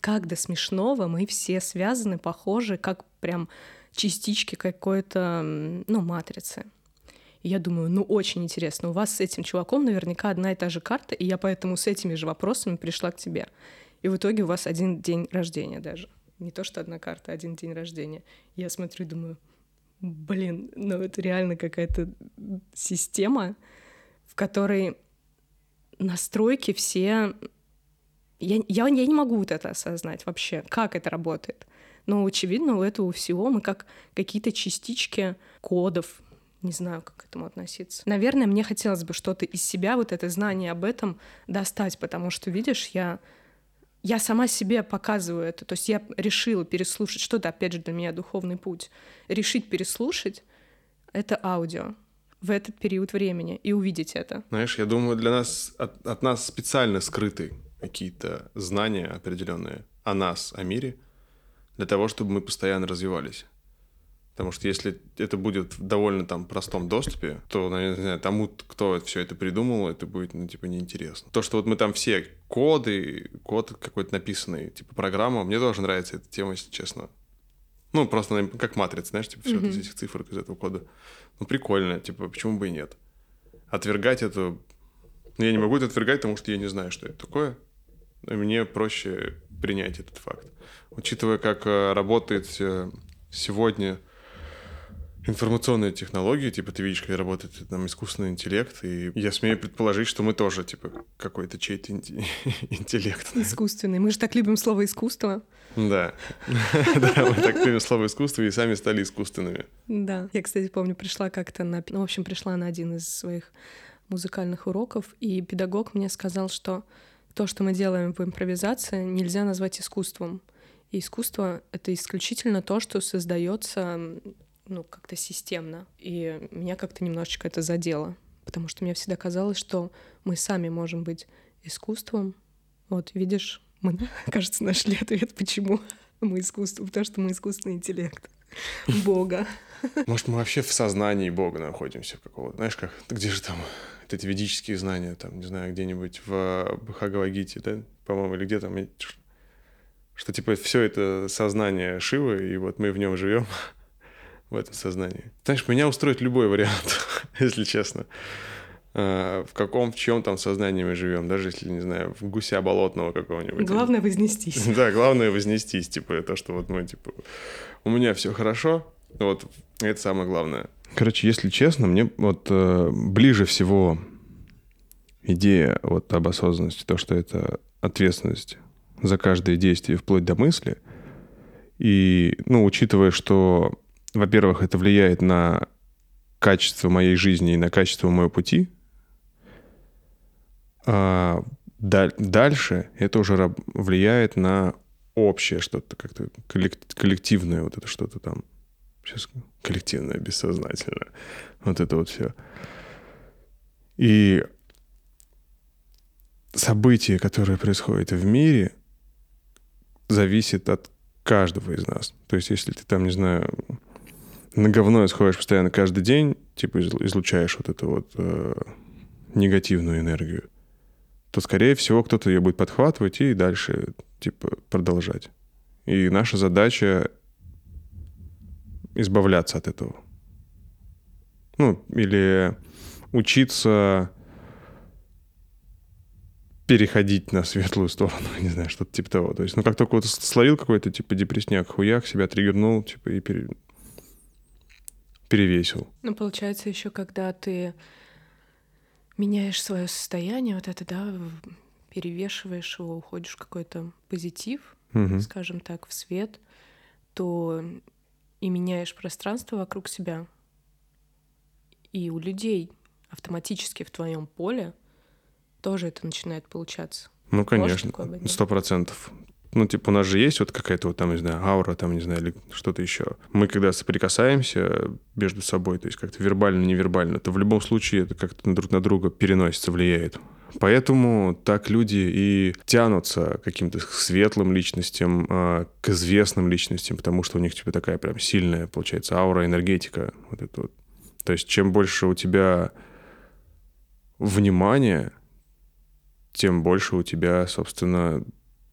как до смешного мы все связаны, похожи, как прям частички какой-то, ну, матрицы. Я думаю, ну, очень интересно. У вас с этим чуваком наверняка одна и та же карта, и я поэтому с этими же вопросами пришла к тебе. И в итоге у вас один день рождения даже. Не то, что одна карта, а один день рождения. Я смотрю думаю, блин, ну это реально какая-то система, в которой настройки все... Я, я, я не могу вот это осознать вообще, как это работает. Но, очевидно, у этого всего мы как какие-то частички кодов, не знаю, как к этому относиться. Наверное, мне хотелось бы что-то из себя, вот это знание об этом достать, потому что, видишь, я, я сама себе показываю это. То есть я решила переслушать, что-то, опять же, для меня духовный путь. Решить переслушать — это аудио в этот период времени и увидеть это. Знаешь, я думаю, для нас, от, от нас специально скрыты какие-то знания определенные о нас, о мире — для того, чтобы мы постоянно развивались. Потому что если это будет в довольно там простом доступе, то, наверное, не знаю, тому, кто все это придумал, это будет, ну, типа, неинтересно. То, что вот мы там все коды, код какой-то написанный, типа, программа, мне тоже нравится эта тема, если честно. Ну, просто как матрица, знаешь, типа, все mm-hmm. из этих цифр из этого кода. Ну, прикольно, типа, почему бы и нет. Отвергать это... Ну, я не могу это отвергать, потому что я не знаю, что это такое. Мне проще принять этот факт. Учитывая, как э, работает э, сегодня информационные технологии, типа ты видишь, как работает там искусственный интеллект, и я смею предположить, что мы тоже, типа, какой-то чей-то интеллект. Искусственный. Мы же так любим слово «искусство». Да. Да, мы так любим слово «искусство» и сами стали искусственными. Да. Я, кстати, помню, пришла как-то на... Ну, в общем, пришла на один из своих музыкальных уроков, и педагог мне сказал, что то, что мы делаем в импровизации, нельзя назвать искусством. И искусство — это исключительно то, что создается ну, как-то системно. И меня как-то немножечко это задело, потому что мне всегда казалось, что мы сами можем быть искусством. Вот, видишь, мы, кажется, нашли ответ, почему мы искусство, потому что мы искусственный интеллект Бога. Может, мы вообще в сознании Бога находимся какого-то. Знаешь, как, где же там эти ведические знания, там, не знаю, где-нибудь в Бхагавагите, да, по-моему, или где там, Что типа все это сознание Шивы, и вот мы в нем живем в этом сознании. Знаешь, меня устроит любой вариант, если честно. А, в каком, в чем там сознании мы живем, даже если, не знаю, в гуся болотного какого-нибудь. Главное вознестись. Да, главное вознестись, типа, то, что вот мы, типа, у меня все хорошо, вот это самое главное. Короче, если честно, мне вот э, ближе всего идея вот об осознанности, то, что это ответственность за каждое действие вплоть до мысли. И, ну, учитывая, что, во-первых, это влияет на качество моей жизни и на качество моего пути, а дальше это уже влияет на общее что-то, как-то коллективное вот это что-то там. Сейчас коллективное, бессознательное. Вот это вот все. И события, которые происходят в мире, зависит от каждого из нас. То есть, если ты там, не знаю, на говно сходишь постоянно каждый день, типа излучаешь вот эту вот э, негативную энергию, то, скорее всего, кто-то ее будет подхватывать и дальше, типа, продолжать. И наша задача избавляться от этого. Ну, или учиться переходить на светлую сторону, не знаю, что-то типа того. То есть, ну, как только вот словил какой-то, типа, депрессняк, хуяк, себя триггернул, типа, и пере... перевесил. Ну, получается, еще когда ты меняешь свое состояние, вот это, да, перевешиваешь его, уходишь в какой-то позитив, угу. скажем так, в свет, то и меняешь пространство вокруг себя. И у людей автоматически в твоем поле тоже это начинает получаться. Ну, конечно, сто процентов. Ну, типа, у нас же есть вот какая-то вот там, не знаю, аура, там, не знаю, или что-то еще. Мы когда соприкасаемся между собой, то есть как-то вербально, невербально, то в любом случае это как-то друг на друга переносится, влияет. Поэтому так люди и тянутся к каким-то светлым личностям, а, к известным личностям, потому что у них типа такая прям сильная, получается, аура, энергетика. Вот это вот. То есть чем больше у тебя внимания, тем больше у тебя, собственно,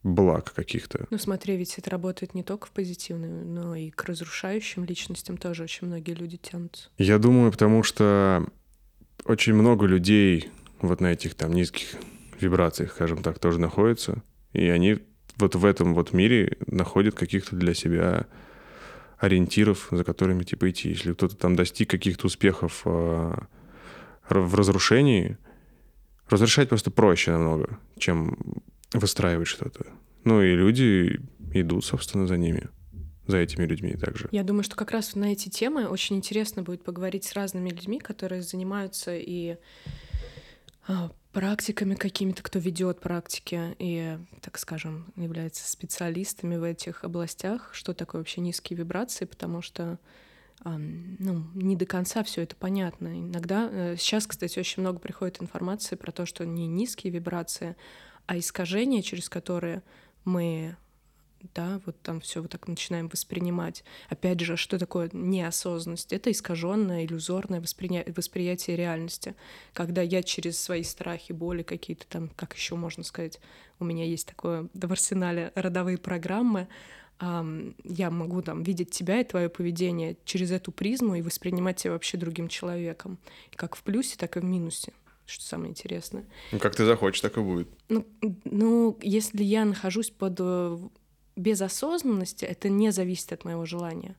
благ каких-то. Ну смотри, ведь это работает не только в позитивную, но и к разрушающим личностям тоже очень многие люди тянутся. Я думаю, потому что очень много людей вот на этих там низких вибрациях, скажем так, тоже находятся, и они вот в этом вот мире находят каких-то для себя ориентиров, за которыми типа идти. Если кто-то там достиг каких-то успехов э, в разрушении, разрешать просто проще намного, чем выстраивать что-то. Ну и люди идут, собственно, за ними за этими людьми также. Я думаю, что как раз на эти темы очень интересно будет поговорить с разными людьми, которые занимаются и а, практиками какими-то, кто ведет практики и, так скажем, является специалистами в этих областях, что такое вообще низкие вибрации, потому что ну, не до конца все это понятно. Иногда э, сейчас, кстати, очень много приходит информации про то, что не низкие вибрации, а искажения, через которые мы да, вот там все вот так начинаем воспринимать. Опять же, что такое неосознанность? Это искаженное, иллюзорное восприня... восприятие реальности. Когда я через свои страхи, боли какие-то там, как еще можно сказать, у меня есть такое в арсенале родовые программы, я могу там видеть тебя и твое поведение через эту призму и воспринимать тебя вообще другим человеком. Как в плюсе, так и в минусе что самое интересное. Ну, как ты захочешь, так и будет. Ну, ну, если я нахожусь под э, без осознанности, это не зависит от моего желания.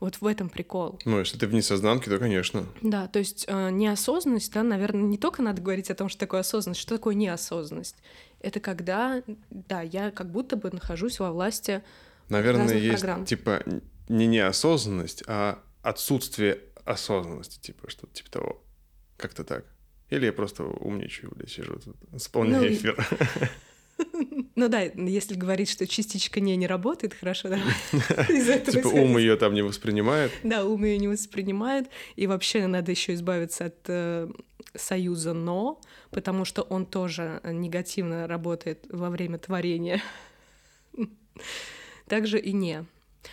Вот в этом прикол. Ну, если ты в несознанке, то, конечно. Да, то есть э, неосознанность, да, наверное, не только надо говорить о том, что такое осознанность, что такое неосознанность. Это когда, да, я как будто бы нахожусь во власти Наверное, есть программ. типа не неосознанность, а отсутствие осознанности, типа что-то типа того. Как-то так. Или я просто умничаю, блядь, сижу тут, исполняю ну, эфир. Ну да, если говорить, что частичка не не работает, хорошо, да. Типа ум ее там не воспринимает. Да, ум ее не воспринимает. И вообще надо еще избавиться от э, союза но, потому что он тоже негативно работает во время творения. Также и не.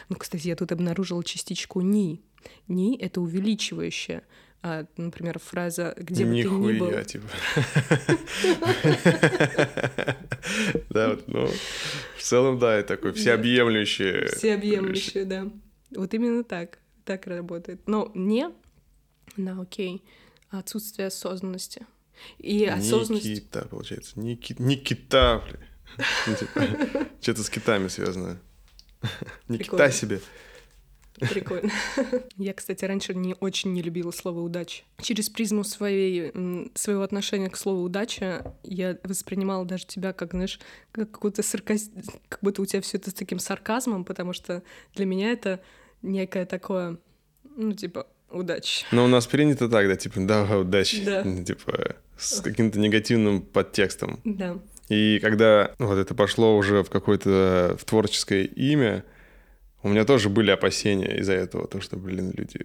Ну, кстати, я тут обнаружила частичку ни. Ни — это увеличивающее. А, например, фраза «где бы ты ни был». Нихуя, типа. Да, ну, в целом, да, это такое всеобъемлющее. Всеобъемлющее, да. Вот именно так. Так работает. Но не, да, окей, отсутствие осознанности. И осознанность... Никита, получается. Ники... Никита, бля. Ну, типа, Что-то с китами связано. Никита себе. Прикольно. Я, кстати, раньше не очень не любила слово «удача». Через призму своей, своего отношения к слову «удача» я воспринимала даже тебя как, знаешь, как какую-то сарказ... как будто у тебя все это с таким сарказмом, потому что для меня это некое такое, ну, типа, удача. Но у нас принято так, да, типа, давай, удачи. Да. Ну, Типа, с каким-то негативным подтекстом. Да. И когда вот это пошло уже в какое-то в творческое имя, у меня тоже были опасения из-за этого, то, что, блин, люди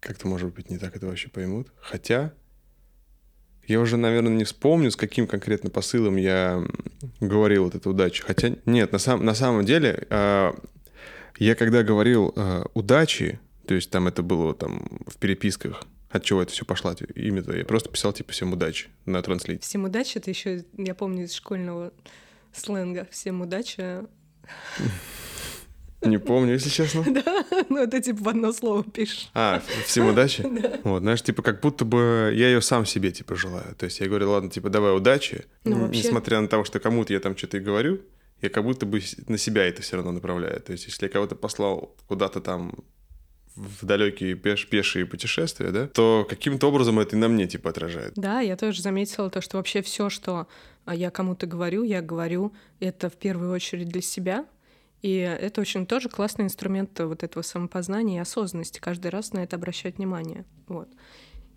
как-то, может быть, не так это вообще поймут. Хотя я уже, наверное, не вспомню, с каким конкретно посылом я говорил вот эту удачу. Хотя нет, на, сам, на самом деле, а, я когда говорил а, удачи, то есть там это было там в переписках, от чего это все пошло, имя-то, я просто писал типа всем удачи на транслите. Всем удачи, это еще, я помню, из школьного сленга. Всем удачи. Не помню, если честно. Да, ну это типа в одно слово пишешь. А, всем удачи? Вот, знаешь, типа, как будто бы я ее сам себе, типа, желаю. То есть я говорю, ладно, типа, давай удачи. Ну, вообще- Несмотря на то, что кому-то я там что-то и говорю, я как будто бы на себя это все равно направляю. То есть если я кого-то послал куда-то там в далекие пеш- пешие путешествия, да, то каким-то образом это и на мне, типа, отражает. Да, я тоже заметила то, что вообще все, что а, я кому-то говорю, я говорю это в первую очередь для себя. И это очень тоже классный инструмент вот этого самопознания и осознанности. Каждый раз на это обращать внимание. Вот.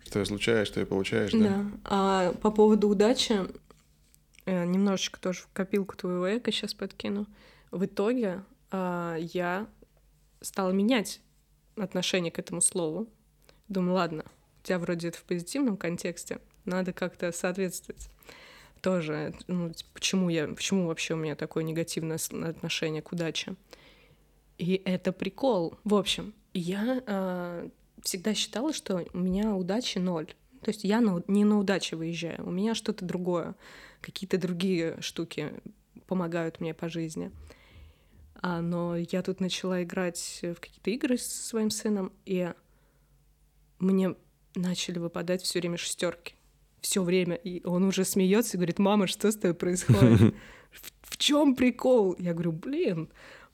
Что я случаю, что я получаешь, да? Да. А по поводу удачи, э, немножечко тоже в копилку твоего эко сейчас подкину. В итоге а, я стала менять отношение к этому слову. Думаю, ладно, у тебя вроде это в позитивном контексте, надо как-то соответствовать. Тоже, ну, типа, почему я, почему вообще у меня такое негативное отношение к удаче? И это прикол. В общем, я а, всегда считала, что у меня удачи ноль. То есть я на- не на удаче выезжаю, у меня что-то другое, какие-то другие штуки помогают мне по жизни. А, но я тут начала играть в какие-то игры со своим сыном, и мне начали выпадать все время шестерки. Все время. И он уже смеется и говорит: Мама, что с тобой происходит? В, чем прикол? Я говорю, блин,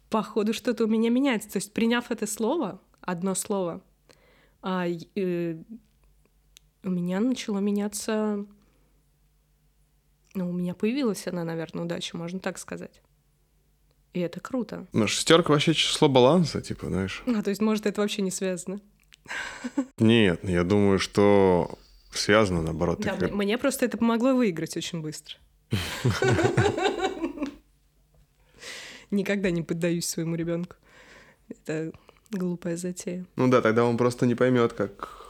походу что-то у меня меняется. То есть, приняв это слово, одно слово, а, э, у меня начало меняться. Ну, у меня появилась она, наверное, удача, можно так сказать. И это круто. Ну, шестерка вообще число баланса, типа, знаешь. А, то есть, может, это вообще не связано. Нет, я думаю, что связано, наоборот. Да, мне- мне просто это помогло выиграть очень быстро. Никогда не поддаюсь своему ребенку. Это глупая затея. Ну да, тогда он просто не поймет, как,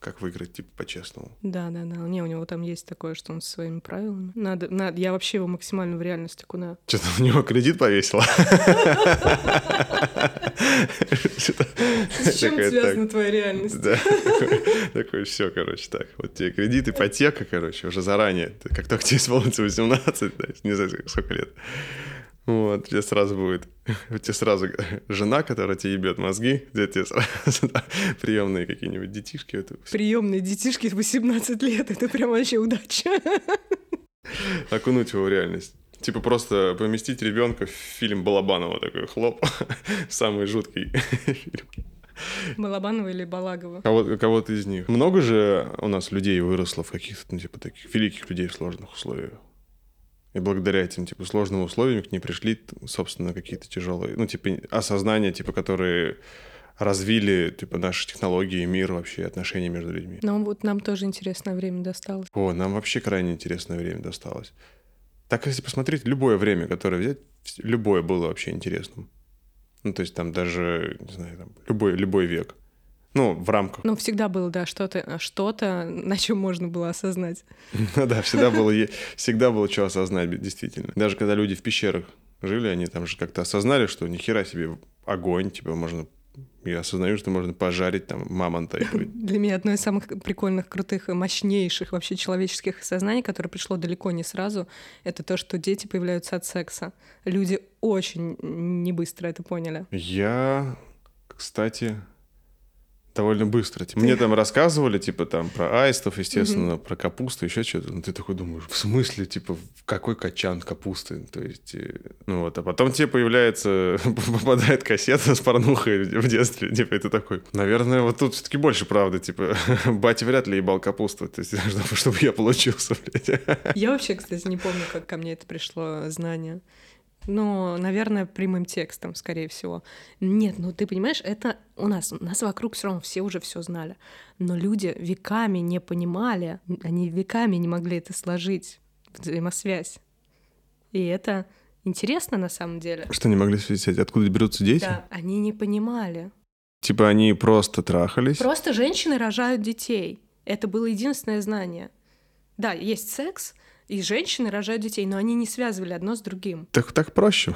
как выиграть, типа, по-честному. Да, да, да. Не, у него там есть такое, что он со своими правилами. Надо, надо, я вообще его максимально в реальность окунаю. Что-то у него кредит повесила. С чем связана твоя реальность? Да, такой, все, короче, так. Вот тебе кредит, ипотека, короче, уже заранее. Как только тебе исполнится 18, да, не знаю, сколько лет. Вот, тебе сразу будет, у тебя сразу жена, которая тебе ебет мозги, где тебе сразу приемные какие-нибудь детишки. Это Приемные детишки в 18 лет, это прям вообще удача. окунуть его в реальность. Типа просто поместить ребенка в фильм Балабанова такой хлоп, самый жуткий фильм. Балабанова или Балагова? Кого- кого-то из них. Много же у нас людей выросло в каких-то, ну, типа, таких великих людей в сложных условиях. И благодаря этим, типа, сложным условиям к ним пришли, собственно, какие-то тяжелые, ну, типа, осознания, типа, которые развили, типа, наши технологии, мир вообще, отношения между людьми. Ну вот нам тоже интересное время досталось. О, нам вообще крайне интересное время досталось. Так, если посмотреть, любое время, которое взять, любое было вообще интересным. Ну, то есть там даже, не знаю, там, любой, любой век. Ну, в рамках Ну, всегда было, да, что-то, что-то, на чем можно было осознать. Ну да, всегда было, всегда было что осознать, действительно. Даже когда люди в пещерах жили, они там же как-то осознали, что ни хера себе огонь, типа можно и осознаю, что можно пожарить там мамонта. и- Для меня одно из самых прикольных, крутых мощнейших вообще человеческих сознаний, которое пришло далеко не сразу, это то, что дети появляются от секса. Люди очень не быстро это поняли. Я, кстати, довольно быстро. Типа, Мне там рассказывали, типа, там, про аистов, естественно, про капусту, еще что-то. Ну, ты такой думаешь, в смысле, типа, в какой качан капусты? То есть, э, ну вот, а потом тебе появляется, попадает кассета с порнухой в детстве, типа, и ты такой, наверное, вот тут все-таки больше правды, типа, батя вряд ли ебал капусту, то есть, чтобы, чтобы я получился, блядь. Я вообще, кстати, не помню, как ко мне это пришло знание. Ну, наверное, прямым текстом, скорее всего. Нет, ну ты понимаешь, это у нас, нас вокруг все равно все уже все знали. Но люди веками не понимали, они веками не могли это сложить, взаимосвязь. И это интересно на самом деле. Что не могли связать? Откуда берутся дети? Да, они не понимали. Типа, они просто трахались? Просто женщины рожают детей. Это было единственное знание. Да, есть секс, и женщины рожают детей, но они не связывали одно с другим. Так, так проще.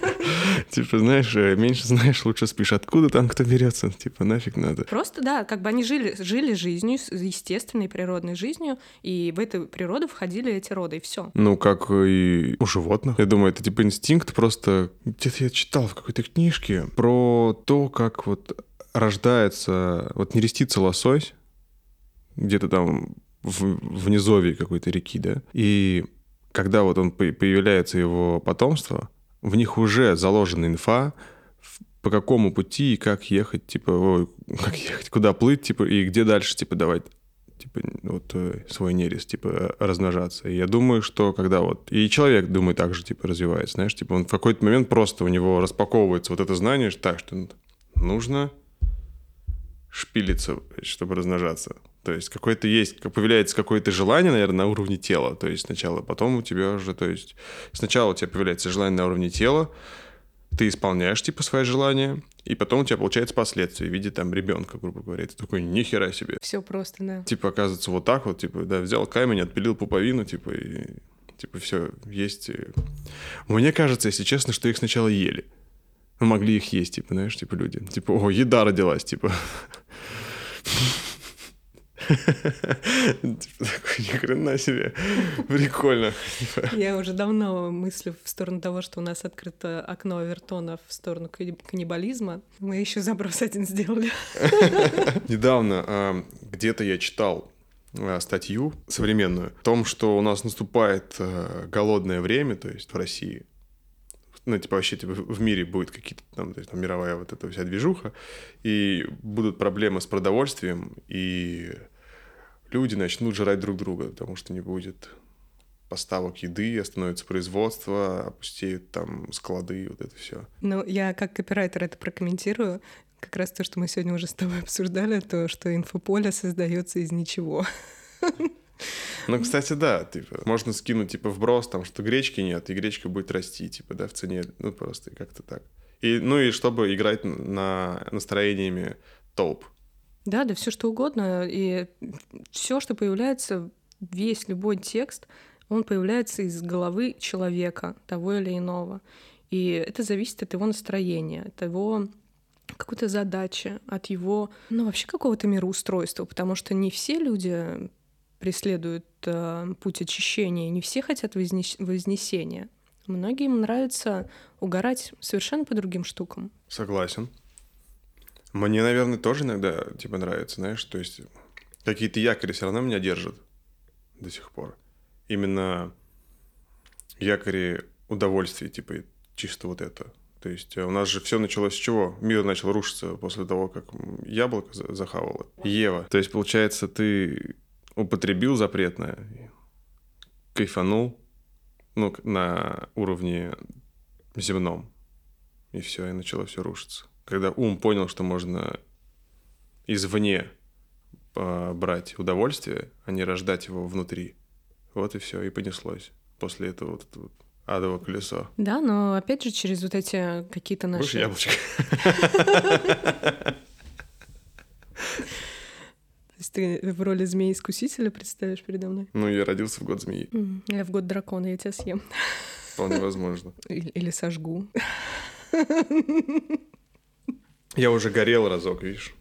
Типа, знаешь, э, меньше знаешь, лучше спишь. Откуда там кто берется? Типа, нафиг надо. Просто, да, как бы они жили, жили жизнью, естественной природной жизнью, и в эту природу входили эти роды, и все. Ну, как и у животных. Я думаю, это типа инстинкт просто... Где-то я читал в какой-то книжке про то, как вот рождается... Вот нерестится лосось где-то там в, в низовье какой-то реки, да? И когда вот он по- появляется его потомство, в них уже заложена инфа, по какому пути и как ехать, типа, ой, как ехать, куда плыть, типа, и где дальше, типа, давать типа, вот э, свой нерест, типа, размножаться. И я думаю, что когда вот... И человек, думаю, так же, типа, развивается, знаешь, типа, он в какой-то момент просто у него распаковывается вот это знание, так, что нужно шпилиться, чтобы размножаться. То есть какое-то есть, появляется какое-то желание, наверное, на уровне тела. То есть сначала, потом у тебя уже, то есть сначала у тебя появляется желание на уровне тела, ты исполняешь, типа, свои желания, и потом у тебя получается последствия в виде, там, ребенка, грубо говоря. Ты такой, нихера себе. Все просто, да. Типа, оказывается, вот так вот, типа, да, взял камень, отпилил пуповину, типа, и, типа, все, есть. и- Мне кажется, если честно, что их сначала ели. Ну, могли их есть, типа, знаешь, типа, люди. Типа, о, еда родилась, типа. Типа, такой, ни хрена себе. Прикольно. Я уже давно мыслю в сторону того, что у нас открыто окно Авертона в сторону канни- каннибализма. Мы еще заброс один сделали. Недавно а, где-то я читал а, статью современную о том, что у нас наступает а, голодное время, то есть в России. Ну, типа, вообще, типа, в мире будет какие-то там, то есть, там мировая вот эта вся движуха, и будут проблемы с продовольствием, и люди начнут жрать друг друга, потому что не будет поставок еды, остановится производство, опустеют там склады, вот это все. Ну, я как копирайтер это прокомментирую. Как раз то, что мы сегодня уже с тобой обсуждали, то, что инфополе создается из ничего. Ну, кстати, да, типа, можно скинуть, типа, вброс, там, что гречки нет, и гречка будет расти, типа, да, в цене, ну, просто как-то так. И, ну, и чтобы играть на настроениями толп. Да, да, все что угодно. И все, что появляется, весь любой текст, он появляется из головы человека, того или иного. И это зависит от его настроения, от его какой-то задачи, от его, ну, вообще какого-то мироустройства, потому что не все люди преследуют э, путь очищения, не все хотят вознес- вознесения. Многим нравится угорать совершенно по другим штукам. Согласен. Мне, наверное, тоже иногда, типа, нравится, знаешь, то есть какие-то якори все равно меня держат до сих пор. Именно якори удовольствия, типа, чисто вот это. То есть э, у нас же все началось с чего? Мир начал рушиться после того, как яблоко за- захавало. Ева. То есть, получается, ты употребил запретное, кайфанул, ну, на уровне земном. И все, и начало все рушиться. Когда ум понял, что можно извне а, брать удовольствие, а не рождать его внутри. Вот и все, и понеслось. После этого вот это вот адово колесо. Да, но опять же через вот эти какие-то Будешь наши... яблочко? То есть ты в роли змеи-искусителя представишь передо мной? Ну, я родился в год змеи. Я в год дракона, я тебя съем. Вполне возможно. Или сожгу. Я уже горел разок, видишь?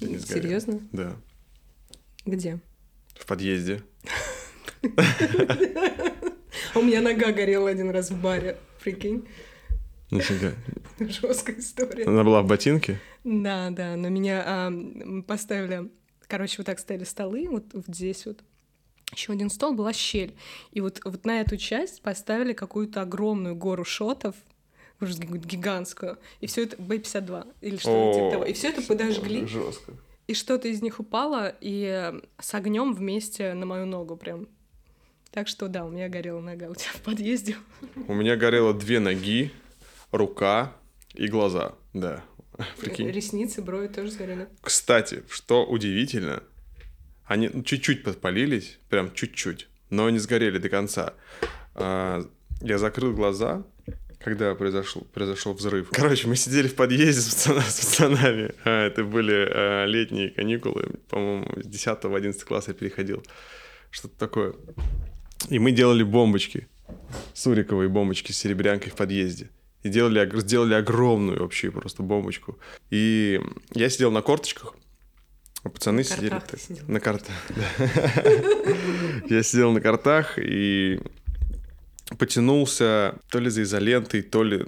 Не сгорел. Серьезно? Да. Где? В подъезде. У меня нога горела один раз в баре, прикинь. Нифига. Жесткая история. Она была в ботинке? Да, да, но меня а, поставили, короче, вот так стояли столы, вот здесь вот. Еще один стол была щель. И вот, вот на эту часть поставили какую-то огромную гору шотов, ужас, какую-то гигантскую. И все это Б-52 или что-то типа того. И все это подожгли. Жестко. И что-то из них упало, и э, с огнем вместе на мою ногу прям. Так что да, у меня горела нога у тебя в подъезде. У меня горело две ноги, рука и глаза. Да. Прикинь. Ресницы, брови тоже сгорели. Кстати, что удивительно, они ну, чуть-чуть подпалились, прям чуть-чуть, но не сгорели до конца. А, Я закрыл глаза, когда произошел, произошел взрыв. Короче, мы сидели в подъезде с, пацана- с пацанами. А, Это были а, летние каникулы. По-моему, с 10 в 11 класс я переходил. Что-то такое. И мы делали бомбочки. Суриковые бомбочки с серебрянкой в подъезде. И делали, сделали огромную вообще просто бомбочку. И я сидел на корточках, а пацаны На сидели картах так- сидел. на картах. Я сидел на картах и потянулся то ли за изолентой, то ли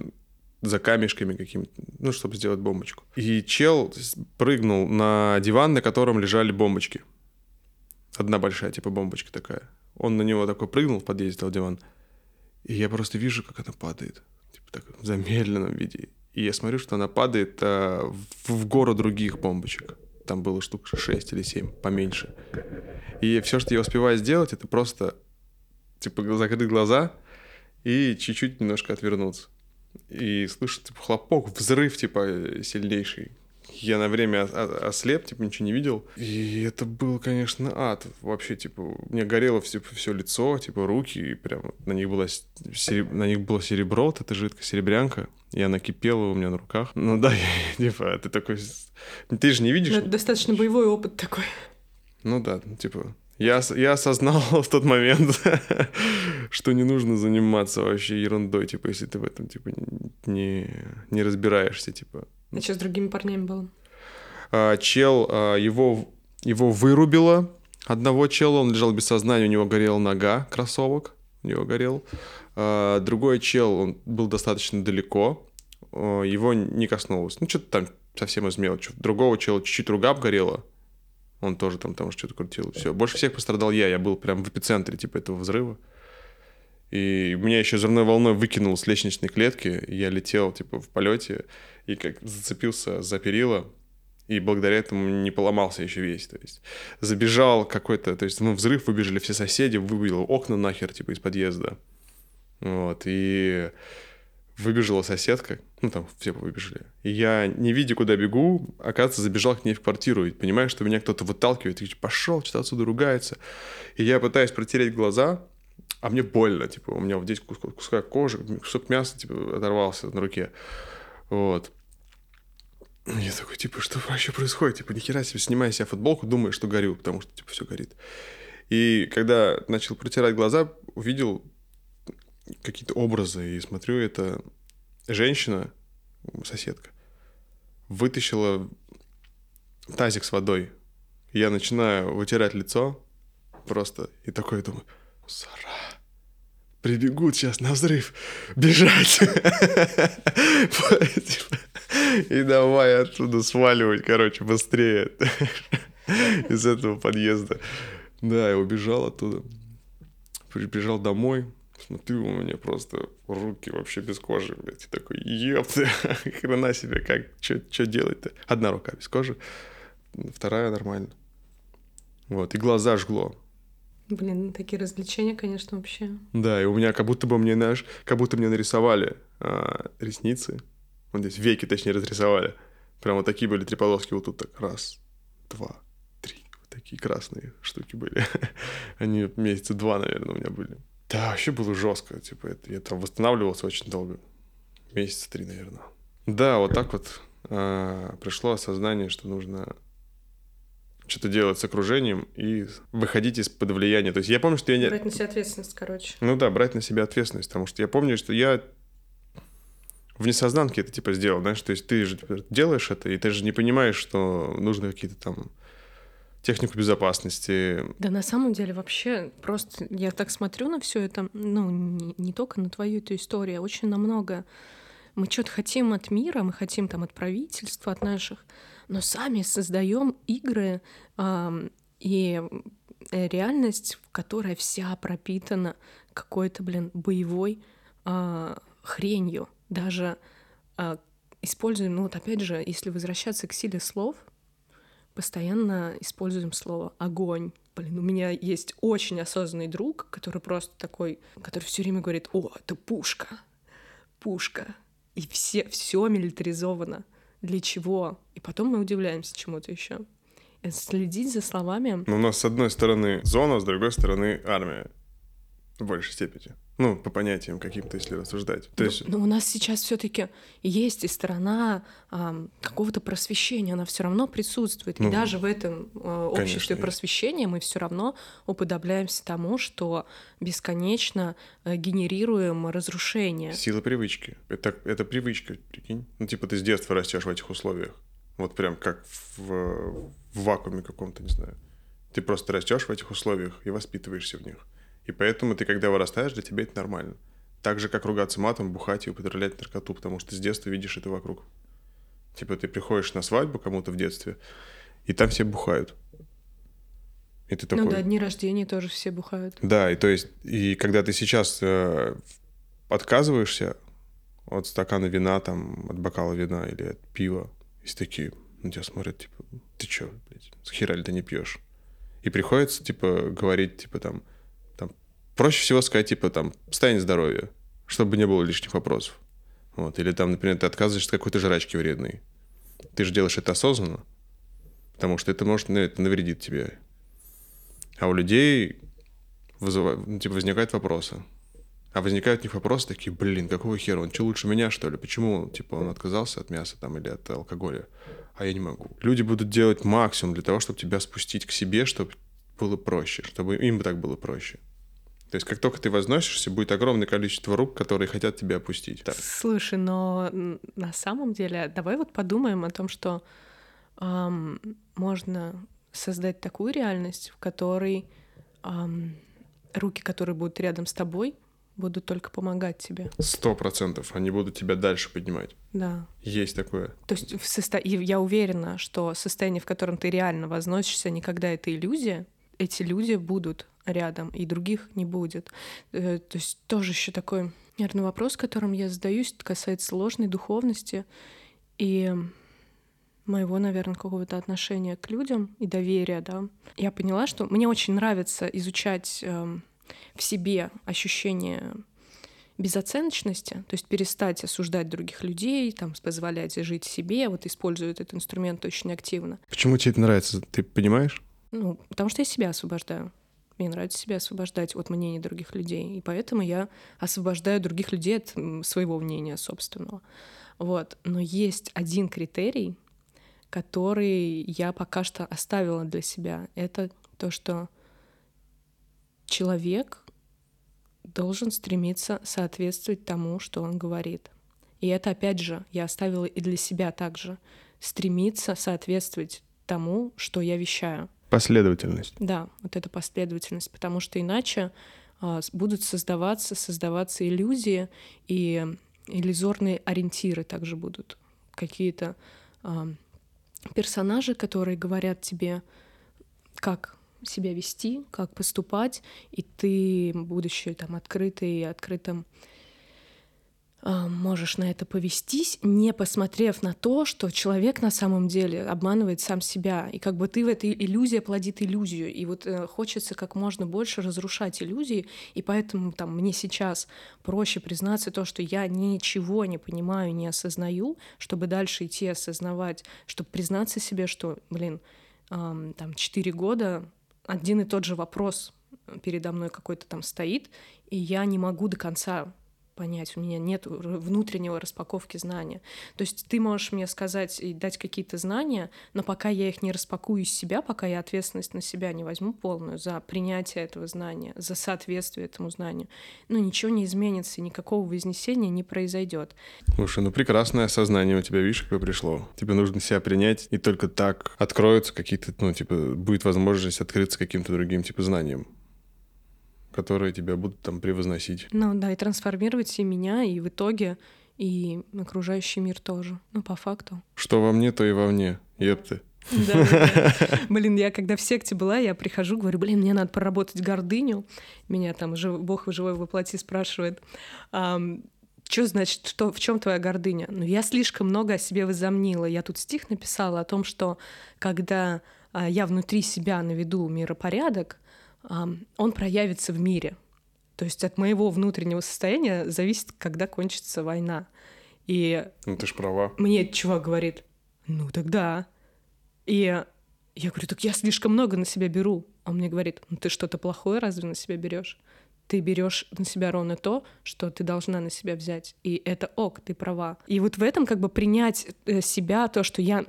за камешками какими-то, ну, чтобы сделать бомбочку. И чел прыгнул на диван, на котором лежали бомбочки. Одна большая, типа, бомбочка такая. Он на него такой прыгнул в подъезде, на диван. И я просто вижу, как она падает. Типа так, в замедленном виде. И я смотрю, что она падает а, в, в гору других бомбочек. Там было штук 6 или 7, поменьше. И все, что я успеваю сделать, это просто типа закрыть глаза и чуть-чуть немножко отвернуться. И слышу, типа, хлопок, взрыв, типа, сильнейший. Я на время ослеп, типа, ничего не видел. И это был, конечно, ад. Вообще, типа, у меня горело все, все лицо, типа, руки, и прям на них, было, сереб- на них было серебро, вот эта жидкая серебрянка, и она кипела у меня на руках. Ну да, я, типа, ты такой... Ты же не видишь, Ну, это достаточно боевой опыт такой. ну да, типа, я, я осознал в тот момент, что не нужно заниматься вообще ерундой, типа, если ты в этом, типа, не, не разбираешься, типа. А что с другими парнями было? А, чел, а, его, его вырубило, одного чела, он лежал без сознания, у него горела нога, кроссовок у него горел. А, другой чел, он был достаточно далеко, а, его не коснулось. Ну, что-то там совсем из мелочи. Другого чела чуть-чуть рука обгорела, он тоже там, там что-то крутил. Все. Больше всех пострадал я. Я был прям в эпицентре типа этого взрыва. И меня еще взрывной волной выкинул с лестничной клетки. Я летел типа в полете и как зацепился за перила. И благодаря этому не поломался еще весь. То есть забежал какой-то... То есть ну, взрыв, выбежали все соседи, выбило окна нахер типа из подъезда. Вот. И выбежала соседка, ну там все выбежали. И я, не видя, куда бегу, оказывается, забежал к ней в квартиру. И понимаю, что меня кто-то выталкивает, и пошел, что-то отсюда ругается. И я пытаюсь протереть глаза, а мне больно, типа, у меня вот здесь кусок, кусок кожи, кусок мяса, типа, оторвался на руке. Вот. Я такой, типа, что вообще происходит? Типа, нихера себе, снимаю себе футболку, думаю, что горю, потому что, типа, все горит. И когда начал протирать глаза, увидел какие-то образы, и смотрю, это женщина, соседка, вытащила тазик с водой. Я начинаю вытирать лицо просто, и такой думаю, Сара, прибегут сейчас на взрыв, бежать. И давай оттуда сваливать, короче, быстрее из этого подъезда. Да, я убежал оттуда. Прибежал домой, смотрю, у меня просто руки вообще без кожи, блядь. И такой, ёпты, хрена себе, как, что делать-то? Одна рука без кожи, вторая нормально. Вот, и глаза жгло. Блин, такие развлечения, конечно, вообще. Да, и у меня как будто бы мне, знаешь, как будто мне нарисовали а, ресницы. Вот здесь веки, точнее, разрисовали. Прям вот такие были три полоски вот тут так. Раз, два, три. Вот такие красные штуки были. Они месяца два, наверное, у меня были. Да, вообще было жестко. Типа, это, я там восстанавливался очень долго. Месяца три, наверное. Да, вот так вот а, пришло осознание, что нужно что-то делать с окружением и выходить из-под влияния. То есть я помню, что я не... Брать на себя ответственность, короче. Ну да, брать на себя ответственность, потому что я помню, что я в несознанке это типа сделал, знаешь, то есть ты же делаешь это, и ты же не понимаешь, что нужно какие-то там технику безопасности. Да на самом деле вообще просто я так смотрю на все это, ну не, не только на твою эту историю, а очень на много. Мы что-то хотим от мира, мы хотим там от правительства, от наших, но сами создаем игры э, и реальность, которая вся пропитана какой-то, блин, боевой э, хренью. Даже э, используем, ну вот опять же, если возвращаться к силе слов, постоянно используем слово огонь. Блин, у меня есть очень осознанный друг, который просто такой, который все время говорит: О, это пушка, пушка. И все, все милитаризовано. Для чего? И потом мы удивляемся чему-то еще. Следить за словами. Ну, у нас с одной стороны зона, с другой стороны армия. В большей степени. Ну, по понятиям каким-то, если рассуждать. То есть... Но у нас сейчас все-таки есть и сторона а, какого-то просвещения, она все равно присутствует. Ну, и даже в этом а, обществе конечно. просвещения мы все равно уподобляемся тому, что бесконечно а, генерируем разрушение. Сила привычки. Это, это привычка, прикинь. Ну, типа ты с детства растешь в этих условиях. Вот прям как в, в вакууме каком-то, не знаю. Ты просто растешь в этих условиях и воспитываешься в них. И поэтому ты, когда вырастаешь, для тебя это нормально. Так же, как ругаться матом, бухать и употреблять наркоту, потому что с детства видишь это вокруг. Типа ты приходишь на свадьбу кому-то в детстве, и там все бухают. И ты такой... Ну да, дни рождения тоже все бухают. Да, и то есть, и когда ты сейчас э, отказываешься от стакана вина, там, от бокала вина или от пива, и такие на тебя смотрят, типа, ты чё, блядь, с хера ли ты не пьешь? И приходится, типа, говорить, типа, там, проще всего сказать, типа, там, стань здоровье, чтобы не было лишних вопросов. Вот. Или там, например, ты отказываешься от какой-то жрачки вредной. Ты же делаешь это осознанно, потому что это может ну, это навредит тебе. А у людей вызывают, ну, типа, возникают вопросы. А возникают у них вопросы такие, блин, какого хера, он что, лучше меня, что ли? Почему, типа, он отказался от мяса там или от алкоголя, а я не могу? Люди будут делать максимум для того, чтобы тебя спустить к себе, чтобы было проще, чтобы им так было проще. То есть как только ты возносишься, будет огромное количество рук, которые хотят тебя опустить. Так. Слушай, но на самом деле давай вот подумаем о том, что эм, можно создать такую реальность, в которой эм, руки, которые будут рядом с тобой, будут только помогать тебе. Сто процентов. Они будут тебя дальше поднимать. Да. Есть такое. То есть в состо... я уверена, что состояние, в котором ты реально возносишься, никогда это иллюзия. Эти люди будут рядом, и других не будет. Э, то есть тоже еще такой, наверное, вопрос, которым я задаюсь, касается ложной духовности и моего, наверное, какого-то отношения к людям и доверия, да. Я поняла, что мне очень нравится изучать э, в себе ощущение безоценочности, то есть перестать осуждать других людей, там, позволять жить себе, вот используют этот инструмент очень активно. Почему тебе это нравится, ты понимаешь? Ну, потому что я себя освобождаю. Мне нравится себя освобождать от мнений других людей, и поэтому я освобождаю других людей от своего мнения собственного. Вот. Но есть один критерий, который я пока что оставила для себя. Это то, что человек должен стремиться соответствовать тому, что он говорит. И это, опять же, я оставила и для себя также. Стремиться соответствовать тому, что я вещаю. Последовательность. Да, вот эта последовательность, потому что иначе а, будут создаваться, создаваться иллюзии, и иллюзорные ориентиры также будут. Какие-то а, персонажи, которые говорят тебе, как себя вести, как поступать, и ты, будучи там открытый и открытым можешь на это повестись, не посмотрев на то, что человек на самом деле обманывает сам себя. И как бы ты в этой иллюзии плодит иллюзию. И вот э, хочется как можно больше разрушать иллюзии. И поэтому там мне сейчас проще признаться то, что я ничего не понимаю, не осознаю, чтобы дальше идти осознавать, чтобы признаться себе, что, блин, там четыре года один и тот же вопрос передо мной какой-то там стоит, и я не могу до конца понять, у меня нет внутреннего распаковки знания. То есть ты можешь мне сказать и дать какие-то знания, но пока я их не распакую из себя, пока я ответственность на себя не возьму полную за принятие этого знания, за соответствие этому знанию, ну ничего не изменится, никакого вознесения не произойдет. Слушай, ну прекрасное осознание у тебя, видишь, какое пришло. Тебе нужно себя принять, и только так откроются какие-то, ну, типа, будет возможность открыться каким-то другим, типа, знанием которые тебя будут там превозносить. Ну да, и трансформировать и меня, и в итоге и окружающий мир тоже. Ну, по факту. Что во мне, то и во мне. Епты. Да, Блин, я когда в секте была, я прихожу, говорю, блин, мне надо проработать гордыню. Меня там жив, Бог живой воплоти спрашивает. что значит, что, в чем твоя гордыня? Ну, я слишком много о себе возомнила. Я тут стих написала о том, что когда а, я внутри себя наведу миропорядок, он проявится в мире. То есть от моего внутреннего состояния зависит, когда кончится война. И ну ты ж права. Мне чувак говорит, ну тогда. И я говорю, так я слишком много на себя беру. А он мне говорит, ну ты что-то плохое разве на себя берешь? Ты берешь на себя ровно то, что ты должна на себя взять. И это ок, ты права. И вот в этом как бы принять э, себя, то, что я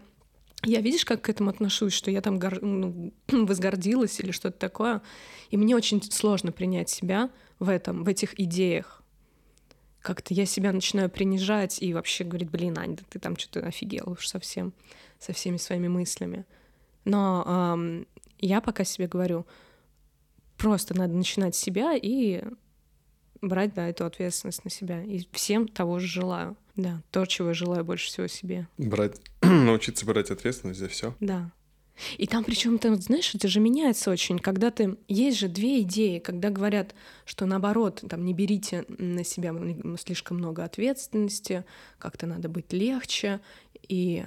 я, видишь, как к этому отношусь, что я там гор... ну, возгордилась или что-то такое. И мне очень сложно принять себя в этом, в этих идеях. Как-то я себя начинаю принижать и вообще говорить, блин, Ань, да ты там что-то офигела уж совсем, со всеми своими мыслями. Но эм, я пока себе говорю, просто надо начинать с себя и брать, да, эту ответственность на себя. И всем того же желаю. Да, то, чего я желаю больше всего себе. Брать, научиться брать ответственность за все. Да. И там причем, ты знаешь, это же меняется очень. Когда ты... Есть же две идеи, когда говорят, что наоборот, там, не берите на себя слишком много ответственности, как-то надо быть легче и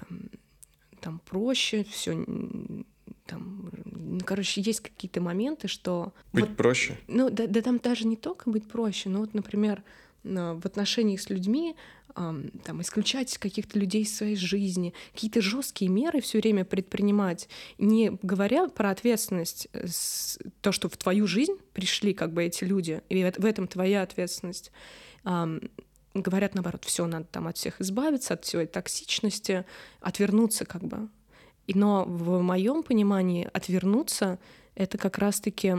там проще, все там, ну, короче, есть какие-то моменты, что... Быть вот, проще? Ну, да, да там даже не только быть проще, но вот, например, в отношениях с людьми там, исключать каких-то людей из своей жизни, какие-то жесткие меры все время предпринимать, не говоря про ответственность, э, то, что в твою жизнь пришли как бы эти люди, и в этом твоя ответственность, говорят наоборот, все надо там от всех избавиться, от всей токсичности, отвернуться как бы. Но в моем понимании отвернуться это как раз-таки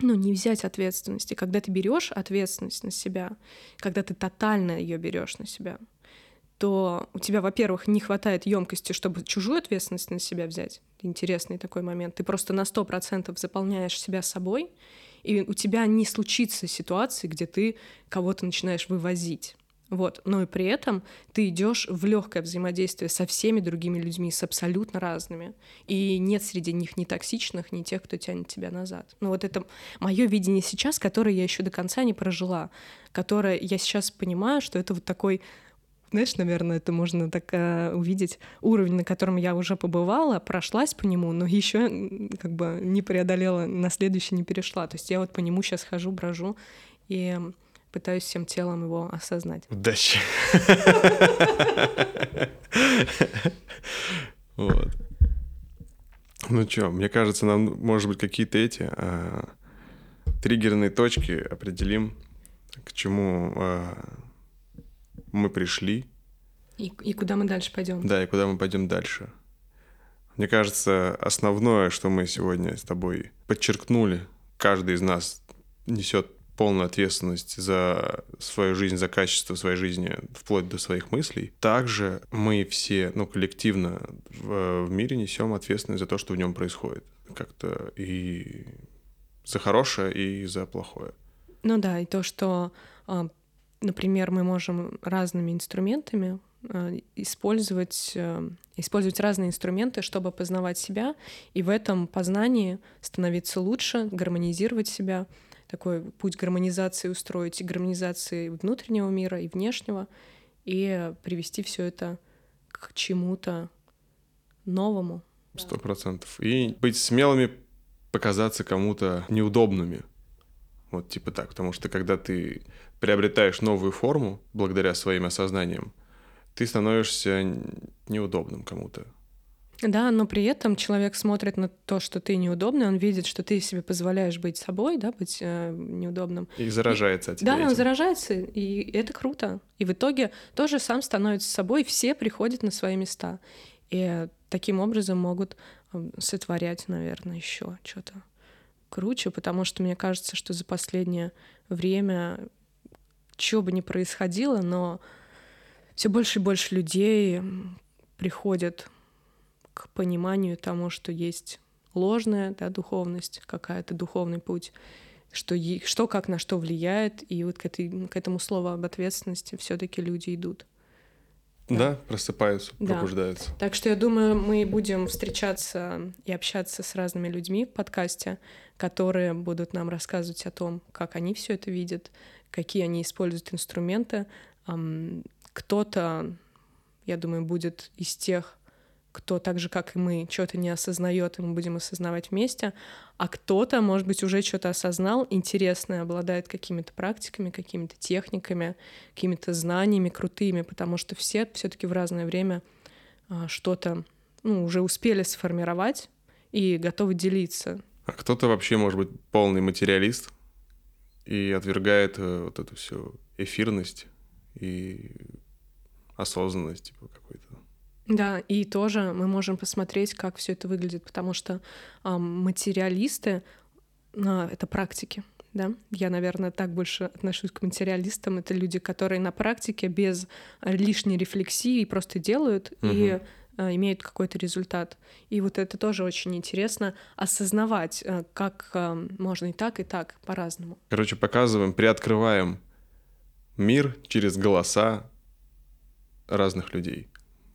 ну, не взять ответственности. Когда ты берешь ответственность на себя, когда ты тотально ее берешь на себя, то у тебя, во-первых, не хватает емкости, чтобы чужую ответственность на себя взять. Интересный такой момент. Ты просто на сто процентов заполняешь себя собой, и у тебя не случится ситуации, где ты кого-то начинаешь вывозить. Вот. Но и при этом ты идешь в легкое взаимодействие со всеми другими людьми, с абсолютно разными. И нет среди них ни токсичных, ни тех, кто тянет тебя назад. Ну вот это мое видение сейчас, которое я еще до конца не прожила, которое я сейчас понимаю, что это вот такой знаешь, наверное, это можно так э, увидеть уровень, на котором я уже побывала, прошлась по нему, но еще как бы не преодолела, на следующий не перешла. То есть я вот по нему сейчас хожу, брожу, и пытаюсь всем телом его осознать. Удачи. Вот. Ну что, мне кажется, нам, может быть, какие-то эти а, триггерные точки определим, к чему а, мы пришли. И, и куда мы дальше пойдем. Да, и куда мы пойдем дальше. Мне кажется, основное, что мы сегодня с тобой подчеркнули, каждый из нас несет полную ответственность за свою жизнь, за качество своей жизни, вплоть до своих мыслей. Также мы все, ну, коллективно в, в мире несем ответственность за то, что в нем происходит. Как-то и за хорошее, и за плохое. Ну да, и то, что, а, например, мы можем разными инструментами а, использовать, э, использовать разные инструменты, чтобы познавать себя, и в этом познании становиться лучше, гармонизировать себя, такой путь гармонизации устроить, гармонизации внутреннего мира и внешнего, и привести все это к чему-то новому. Сто процентов. И быть смелыми, показаться кому-то неудобными. Вот типа так. Потому что когда ты приобретаешь новую форму благодаря своим осознаниям, ты становишься неудобным кому-то. Да, но при этом человек смотрит на то, что ты неудобный, он видит, что ты себе позволяешь быть собой, да, быть э, неудобным. И заражается от Да, тебя он этим. заражается, и это круто. И в итоге тоже сам становится собой, и все приходят на свои места. И таким образом могут м, сотворять, наверное, еще что-то круче, потому что мне кажется, что за последнее время, что бы ни происходило, но все больше и больше людей приходят к пониманию тому, что есть ложная да, духовность, какая-то духовный путь, что, что как на что влияет, и вот к, этой, к этому слову об ответственности все-таки люди идут. Да, просыпаются, Да. пробуждаются. Так что я думаю, мы будем встречаться и общаться с разными людьми в подкасте, которые будут нам рассказывать о том, как они все это видят, какие они используют инструменты. Кто-то, я думаю, будет из тех, кто так же, как и мы, что-то не осознает, и мы будем осознавать вместе, а кто-то, может быть, уже что-то осознал, интересное, обладает какими-то практиками, какими-то техниками, какими-то знаниями крутыми, потому что все все-таки в разное время а, что-то ну, уже успели сформировать и готовы делиться. А кто-то вообще может быть полный материалист и отвергает э, вот эту всю эфирность и осознанность типа какой-то. Да, и тоже мы можем посмотреть, как все это выглядит, потому что а, материалисты а, это практики. Да? Я, наверное, так больше отношусь к материалистам. Это люди, которые на практике без лишней рефлексии просто делают и а, имеют какой-то результат. И вот это тоже очень интересно осознавать, а, как а, можно и так, и так по-разному. Короче, показываем, приоткрываем мир через голоса разных людей.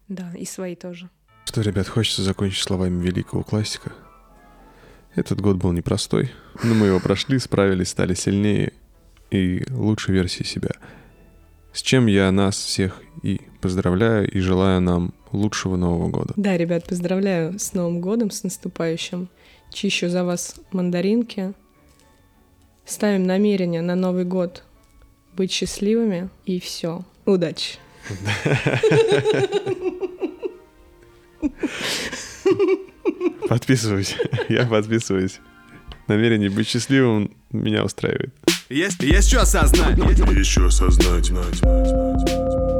Да, и свои тоже. Что, ребят, хочется закончить словами великого классика. Этот год был непростой, но мы его прошли, справились, стали сильнее и лучшей версией себя. С чем я нас всех и поздравляю, и желаю нам лучшего Нового года. Да, ребят, поздравляю с Новым годом, с наступающим. Чищу за вас мандаринки. Ставим намерение на Новый год быть счастливыми. И все. Удачи. Подписываюсь. Я подписываюсь. Намерение быть счастливым меня устраивает. Есть, есть что осознать. Еще осознать, знать, знать, знать.